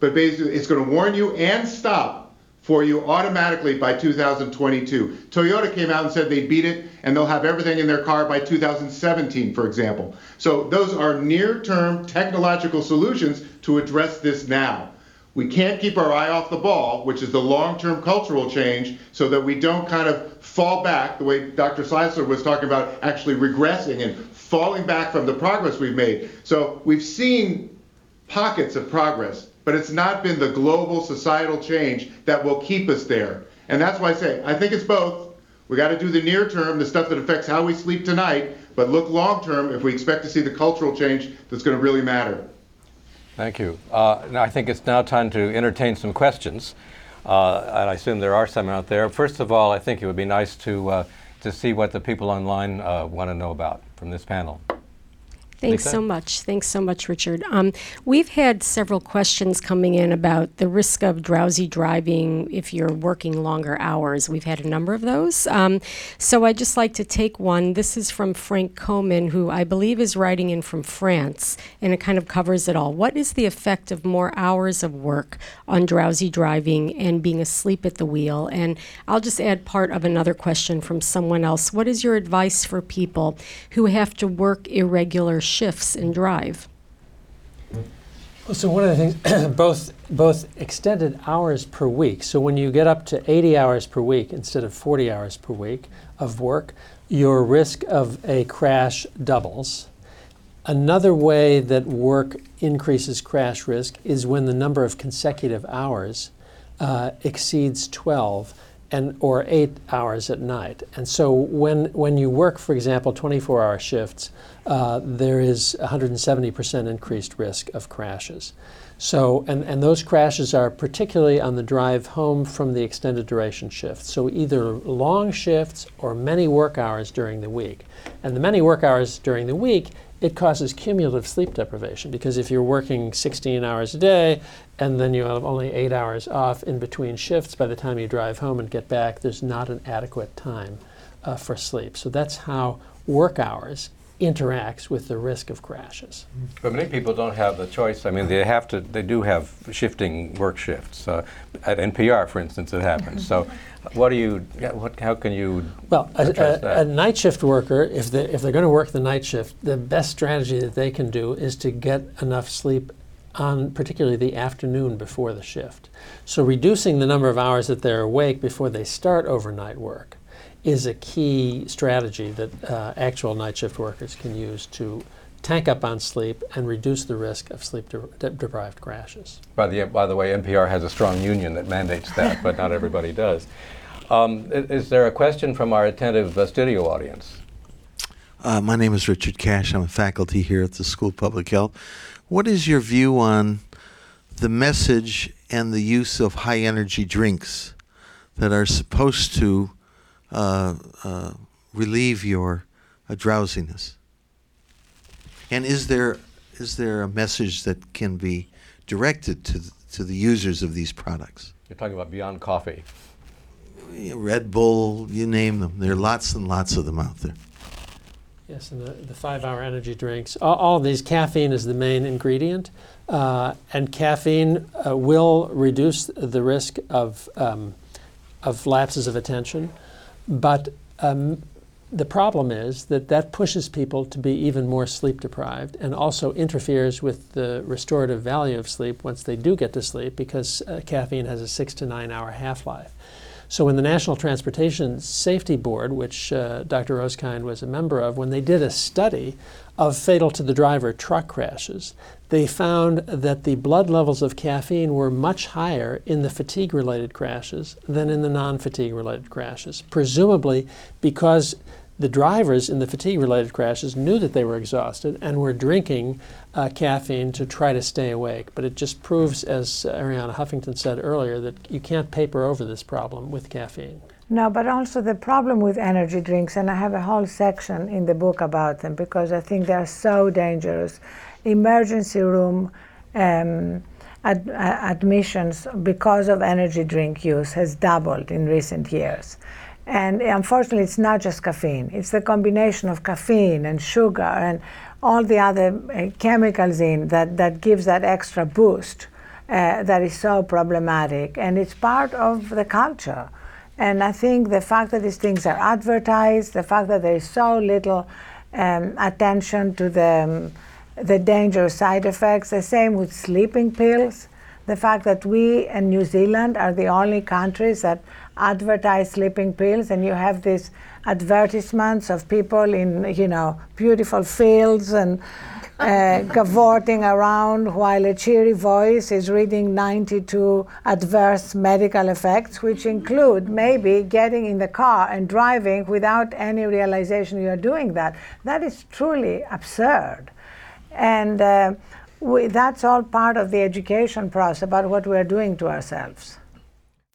but basically it's going to warn you and stop for you automatically by 2022. Toyota came out and said they beat it and they'll have everything in their car by 2017, for example. So those are near-term technological solutions to address this now. We can't keep our eye off the ball, which is the long-term cultural change, so that we don't kind of fall back the way Dr. Czeisler was talking about actually regressing and falling back from the progress we've made. So we've seen pockets of progress, but it's not been the global societal change that will keep us there. And that's why I say I think it's both. We got to do the near term, the stuff that affects how we sleep tonight, but look long term if we expect to see the cultural change that's going to really matter. Thank you. Uh, now I think it's now time to entertain some questions, uh, and I assume there are some out there. First of all, I think it would be nice to uh, to see what the people online uh, want to know about from this panel. Thanks so much. Thanks so much, Richard. Um, we've had several questions coming in about the risk of drowsy driving if you're working longer hours. We've had a number of those. Um, so I'd just like to take one. This is from Frank Coman, who I believe is writing in from France, and it kind of covers it all. What is the effect of more hours of work on drowsy driving and being asleep at the wheel? And I'll just add part of another question from someone else. What is your advice for people who have to work irregular shifts and drive? So one of the things, <clears throat> both both extended hours per week. So when you get up to 80 hours per week instead of 40 hours per week of work, your risk of a crash doubles. Another way that work increases crash risk is when the number of consecutive hours uh, exceeds 12 and or 8 hours at night. And so when when you work, for example, 24-hour shifts, uh, there is 170% increased risk of crashes. So, and, and those crashes are particularly on the drive home from the extended duration shift. So, either long shifts or many work hours during the week. And the many work hours during the week, it causes cumulative sleep deprivation because if you're working 16 hours a day and then you have only eight hours off in between shifts, by the time you drive home and get back, there's not an adequate time uh, for sleep. So, that's how work hours interacts with the risk of crashes. But many people don't have the choice. I mean, they have to. They do have shifting work shifts. Uh, at NPR, for instance, it happens. So, what do you? What? How can you? Well, a, a, a night shift worker, if they if they're going to work the night shift, the best strategy that they can do is to get enough sleep on particularly the afternoon before the shift. So reducing the number of hours that they're awake before they start overnight work is a key strategy that uh, actual night shift workers can use to tank up on sleep and reduce the risk of sleep de- de- deprived crashes. By the by the way, NPR has a strong union that mandates that, but not everybody does. Um, is there a question from our attentive uh, studio audience? Uh, my name is Richard Cash. I'm a faculty here at the School of Public Health. What is your view on the message and the use of high energy drinks that are supposed to uh, uh, relieve your uh, drowsiness? And is there is there a message that can be directed to th- to the users of these products? You're talking about Beyond Coffee. Red Bull, you name them. There are lots and lots of them out there. Yes, and the, the five-hour energy drinks. All, all of these, caffeine is the main ingredient, uh, and caffeine uh, will reduce the risk of um, of lapses of attention, but um, the problem is that that pushes people to be even more sleep deprived and also interferes with the restorative value of sleep once they do get to sleep because uh, caffeine has a six to nine hour half life. So, when the National Transportation Safety Board, which uh, Dr. Rosekind was a member of, when they did a study of fatal to the driver truck crashes, they found that the blood levels of caffeine were much higher in the fatigue related crashes than in the non fatigue related crashes, presumably because the drivers in the fatigue related crashes knew that they were exhausted and were drinking uh, caffeine to try to stay awake. But it just proves, as Arianna Huffington said earlier, that you can't paper over this problem with caffeine. No, but also the problem with energy drinks, and I have a whole section in the book about them because I think they are so dangerous emergency room um, ad- admissions because of energy drink use has doubled in recent years. And unfortunately, it's not just caffeine, it's the combination of caffeine and sugar and all the other uh, chemicals in that, that gives that extra boost uh, that is so problematic. And it's part of the culture. And I think the fact that these things are advertised, the fact that there is so little um, attention to the um, the dangerous side effects. The same with sleeping pills. The fact that we and New Zealand are the only countries that advertise sleeping pills, and you have these advertisements of people in, you know, beautiful fields and uh, <laughs> cavorting around while a cheery voice is reading 92 adverse medical effects, which include maybe getting in the car and driving without any realization you're doing that. That is truly absurd. And uh, we, that's all part of the education process about what we're doing to ourselves.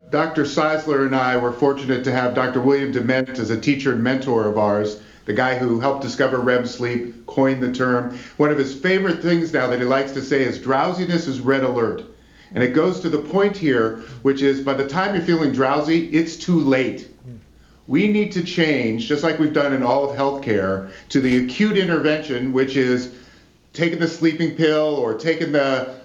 Dr. Czeisler and I were fortunate to have Dr. William Dement as a teacher and mentor of ours, the guy who helped discover REM sleep, coined the term. One of his favorite things now that he likes to say is drowsiness is red alert. And it goes to the point here, which is by the time you're feeling drowsy, it's too late. We need to change, just like we've done in all of healthcare, to the acute intervention, which is taking the sleeping pill or taking the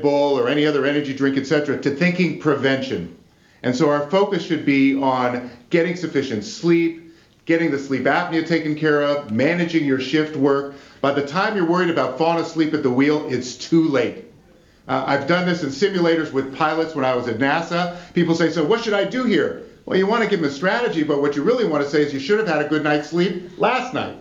bull or any other energy drink, etc., to thinking prevention. And so our focus should be on getting sufficient sleep, getting the sleep apnea taken care of, managing your shift work. By the time you're worried about falling asleep at the wheel, it's too late. Uh, I've done this in simulators with pilots when I was at NASA. People say, So what should I do here? Well, you want to give them a strategy, but what you really want to say is you should have had a good night's sleep last night.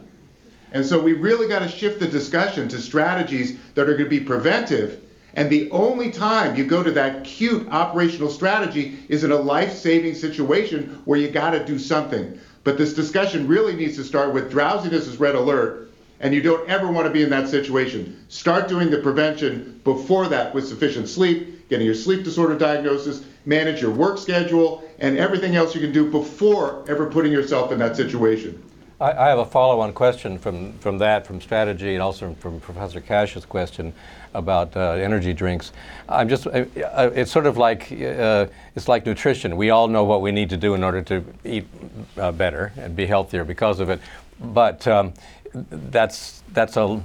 And so we really got to shift the discussion to strategies that are going to be preventive. And the only time you go to that cute operational strategy is in a life saving situation where you got to do something. But this discussion really needs to start with drowsiness is red alert, and you don't ever want to be in that situation. Start doing the prevention before that with sufficient sleep, getting your sleep disorder diagnosis, manage your work schedule, and everything else you can do before ever putting yourself in that situation. I, I have a follow-on question from, from that, from strategy, and also from Professor Cash's question about uh, energy drinks. I'm just, uh, it's sort of like, uh, it's like nutrition. We all know what we need to do in order to eat uh, better and be healthier because of it. But um, that's, that's a,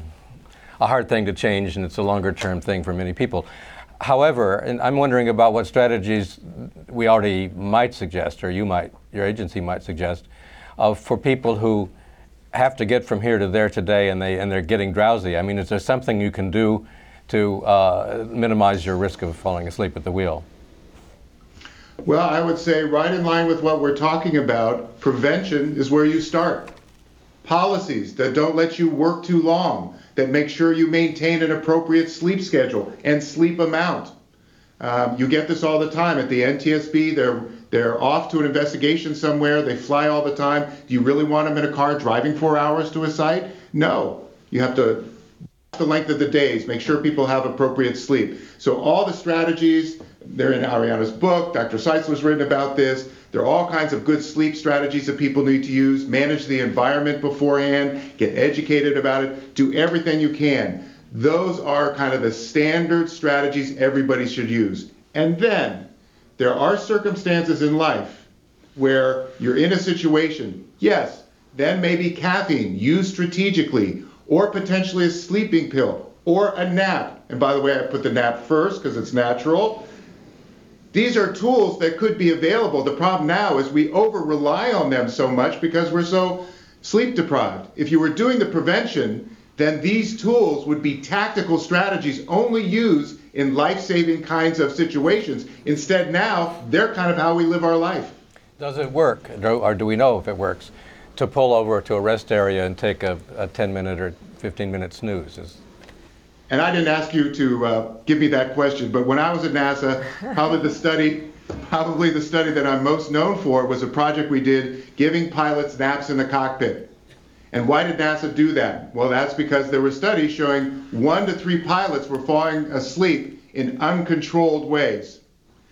a hard thing to change, and it's a longer term thing for many people. However, and I'm wondering about what strategies we already might suggest, or you might, your agency might suggest, for people who have to get from here to there today and they and they're getting drowsy? I mean, is there something you can do to uh, minimize your risk of falling asleep at the wheel? Well, I would say right in line with what we're talking about, prevention is where you start. Policies that don't let you work too long, that make sure you maintain an appropriate sleep schedule and sleep amount. Um, you get this all the time at the NTSB. They're they're off to an investigation somewhere. They fly all the time. Do you really want them in a car driving four hours to a site? No. You have to the length of the days, make sure people have appropriate sleep. So all the strategies, they're in Arianna's book. Dr. Czeisler's written about this. There are all kinds of good sleep strategies that people need to use. Manage the environment beforehand. Get educated about it. Do everything you can. Those are kind of the standard strategies everybody should use. And then there are circumstances in life where you're in a situation, yes, then maybe caffeine used strategically, or potentially a sleeping pill, or a nap. And by the way, I put the nap first because it's natural. These are tools that could be available. The problem now is we over rely on them so much because we're so sleep deprived. If you were doing the prevention, then these tools would be tactical strategies only used in life saving kinds of situations. Instead, now, they're kind of how we live our life. Does it work, or do we know if it works, to pull over to a rest area and take a, a 10 minute or 15 minute snooze? Is, and I didn't ask you to uh, give me that question, but when I was at NASA, probably the study, probably the study that I'm most known for was a project we did giving pilots naps in the cockpit. And why did NASA do that? Well, that's because there were studies showing one to three pilots were falling asleep in uncontrolled ways.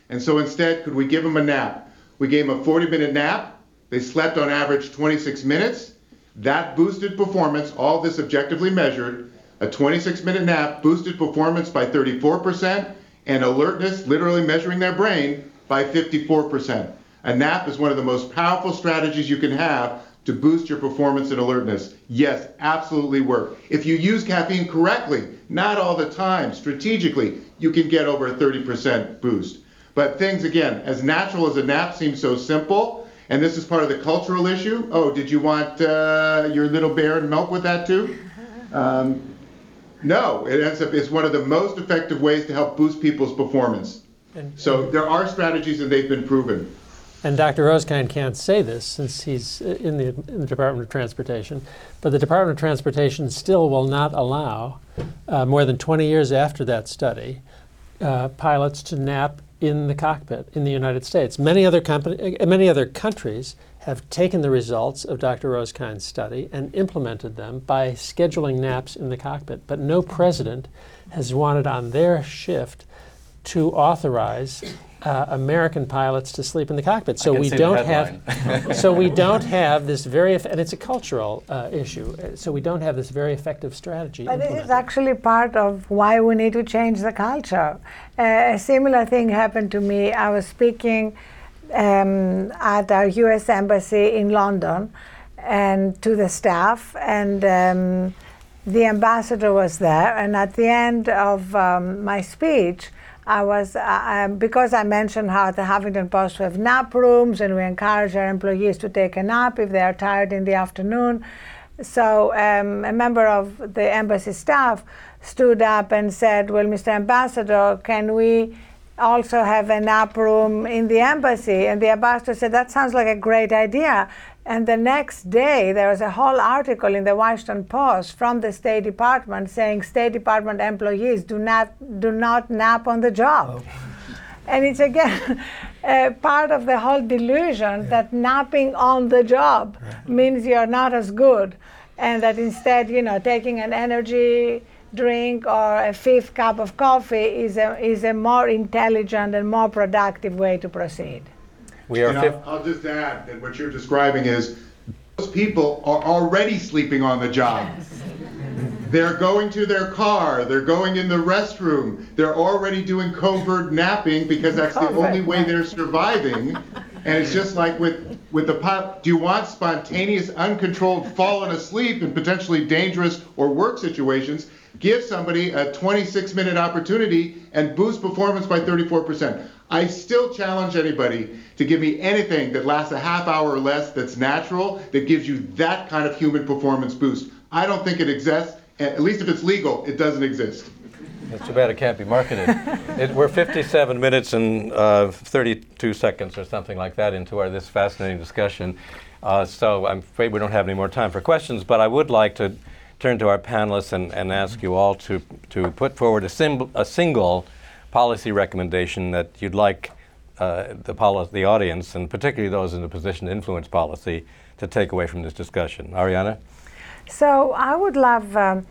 And so instead, could we give them a nap? We gave them a 40 minute nap. They slept on average 26 minutes. That boosted performance, all this objectively measured. A 26 minute nap boosted performance by 34% and alertness, literally measuring their brain, by 54%. A nap is one of the most powerful strategies you can have to boost your performance and alertness. Yes, absolutely work. If you use caffeine correctly, not all the time, strategically, you can get over a 30% boost. But things, again, as natural as a nap seems so simple, and this is part of the cultural issue. Oh, did you want uh, your little bear and milk with that too? <laughs> Um, no, it ends up it's one of the most effective ways to help boost people's performance. So there are strategies and they've been proven. And Dr. Rosekind can't say this since he's in the, in the, Department of Transportation, but the Department of Transportation still will not allow, uh, more than 20 years after that study, uh, pilots to nap in the cockpit in the United States. Many other, company, uh, many other countries have taken the results of Dr. Rosekind's study and implemented them by scheduling naps in the cockpit, but no president has wanted on their shift to authorize uh, American pilots to sleep in the cockpit. So we don't have. <laughs> so we don't have this very, and it's a cultural uh, issue. Uh, so we don't have this very effective strategy. But it is actually part of why we need to change the culture. Uh, a similar thing happened to me. I was speaking um, at our U.S. embassy in London, and to the staff and. Um, the ambassador was there, and at the end of um, my speech, I was, uh, because I mentioned how the Huffington Post have nap rooms and we encourage our employees to take a nap if they are tired in the afternoon. So um, a member of the embassy staff stood up and said, Well, Mr. Ambassador, can we also have a nap room in the embassy? And the ambassador said, That sounds like a great idea. And the next day, there was a whole article in the Washington Post from the State Department saying State Department employees do not do not nap on the job. Oh. And it's again <laughs> uh, part of the whole delusion yeah. that napping on the job right. means you're not as good, and that instead, you know, taking an energy drink or a fifth cup of coffee is a, is a more intelligent and more productive way to proceed. We are. I'll, I'll just add that what you're describing is those people are already sleeping on the job. Yes. They're going to their car. They're going in the restroom. They're already doing covert napping because that's the only way they're surviving. And it's just like with with the pop Do you want spontaneous, uncontrolled falling asleep in potentially dangerous or work situations? Give somebody a 26 minute opportunity and boost performance by 34%. I still challenge anybody to give me anything that lasts a half hour or less that's natural, that gives you that kind of human performance boost. I don't think it exists. At least if it's legal, it doesn't exist. It's too bad it can't be marketed. <laughs> it, we're 57 minutes and uh, 32 seconds or something like that into our this fascinating discussion. Uh, so I'm afraid we don't have any more time for questions, but I would like to turn to our panelists and, and ask you all to, to put forward a, sim- a single policy recommendation that you'd like uh, the, poli- the audience, and particularly those in the position to influence policy, to take away from this discussion. Arianna? So I would love um,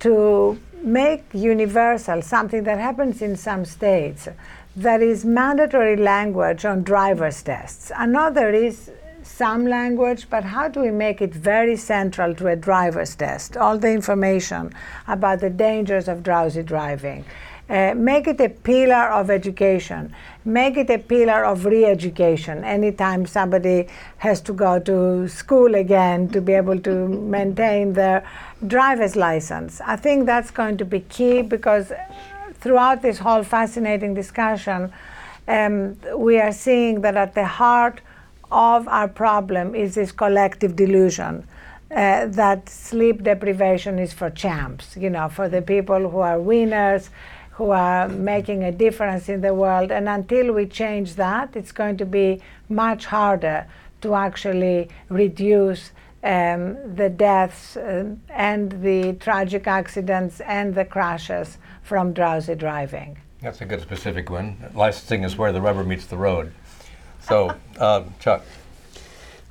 to make universal something that happens in some states that is mandatory language on driver's tests. I know there is some language, but how do we make it very central to a driver's test? All the information about the dangers of drowsy driving uh, make it a pillar of education. Make it a pillar of re education. Anytime somebody has to go to school again to be able to maintain their driver's license. I think that's going to be key because throughout this whole fascinating discussion, um, we are seeing that at the heart of our problem is this collective delusion uh, that sleep deprivation is for champs, you know, for the people who are winners, who are making a difference in the world. And until we change that, it's going to be much harder to actually reduce um, the deaths uh, and the tragic accidents and the crashes from drowsy driving. That's a good specific one. Licensing is where the rubber meets the road. So, uh, Chuck.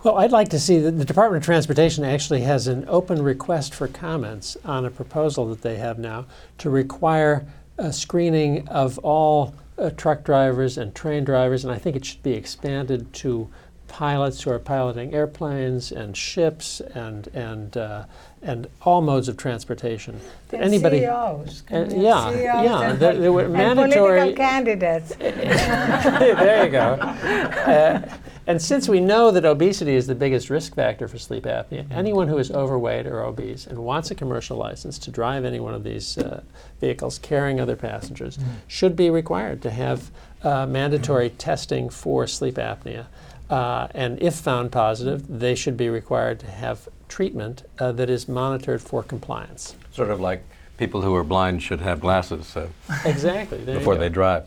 Well, I'd like to see that the Department of Transportation actually has an open request for comments on a proposal that they have now to require a screening of all uh, truck drivers and train drivers, and I think it should be expanded to pilots who are piloting airplanes and ships and and uh, and all modes of transportation. And anybody, CEOs. Uh, yeah, CEOs yeah, and, there, there were and mandatory political candidates. <laughs> there you go. <laughs> Uh, and since we know that obesity is the biggest risk factor for sleep apnea, anyone who is overweight or obese and wants a commercial license to drive any one of these uh, vehicles carrying other passengers mm. should be required to have uh, mandatory testing for sleep apnea. Uh, and if found positive, they should be required to have treatment uh, that is monitored for compliance. Sort of like people who are blind should have glasses uh, exactly before they drive.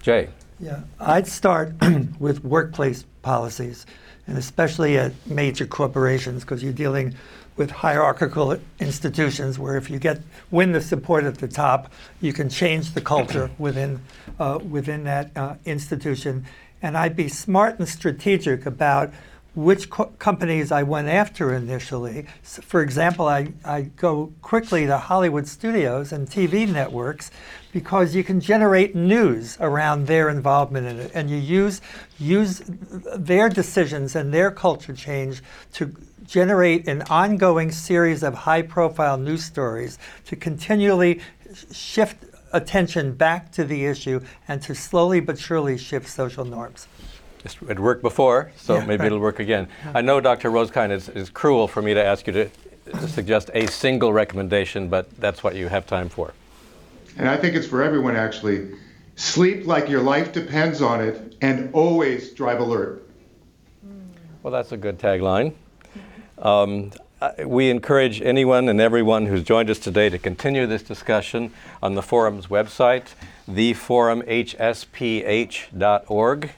Jay. Yeah, I'd start <clears throat> with workplace policies, and especially at major corporations, because you're dealing with hierarchical institutions where if you get win the support at the top, you can change the culture <clears throat> within uh, within that uh, institution. And I'd be smart and strategic about which co- companies I went after initially. So for example, I, I go quickly to Hollywood studios and TV networks because you can generate news around their involvement in it, and you use use their decisions and their culture change to generate an ongoing series of high-profile news stories to continually shift attention back to the issue and to slowly but surely shift social norms. It worked before, so yeah, maybe right. it'll work again. I know, Dr. Rosekind, it's, it's cruel for me to ask you to, to suggest a single recommendation, but that's what you have time for. And I think it's for everyone, actually. Sleep like your life depends on it, and always drive alert. Well, that's a good tagline. Um, we encourage anyone and everyone who's joined us today to continue this discussion on the forum's website, theforumhsph.org.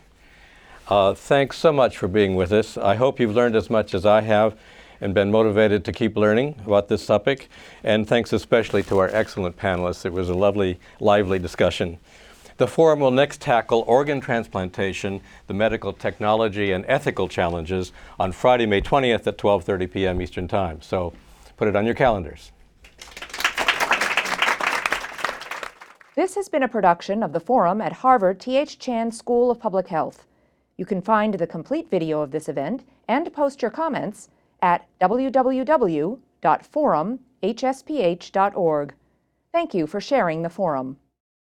Uh, thanks so much for being with us. I hope you've learned as much as I have and been motivated to keep learning about this topic. And thanks especially to our excellent panelists. It was a lovely, lively discussion. The forum will next tackle organ transplantation, the medical technology and ethical challenges on Friday, May 20th at 12:30 p.m. Eastern Time. So put it on your calendars. This has been a production of the Forum at Harvard T.H. Chan School of Public Health. You can find the complete video of this event and post your comments at www.forumhsph.org. Thank you for sharing the forum.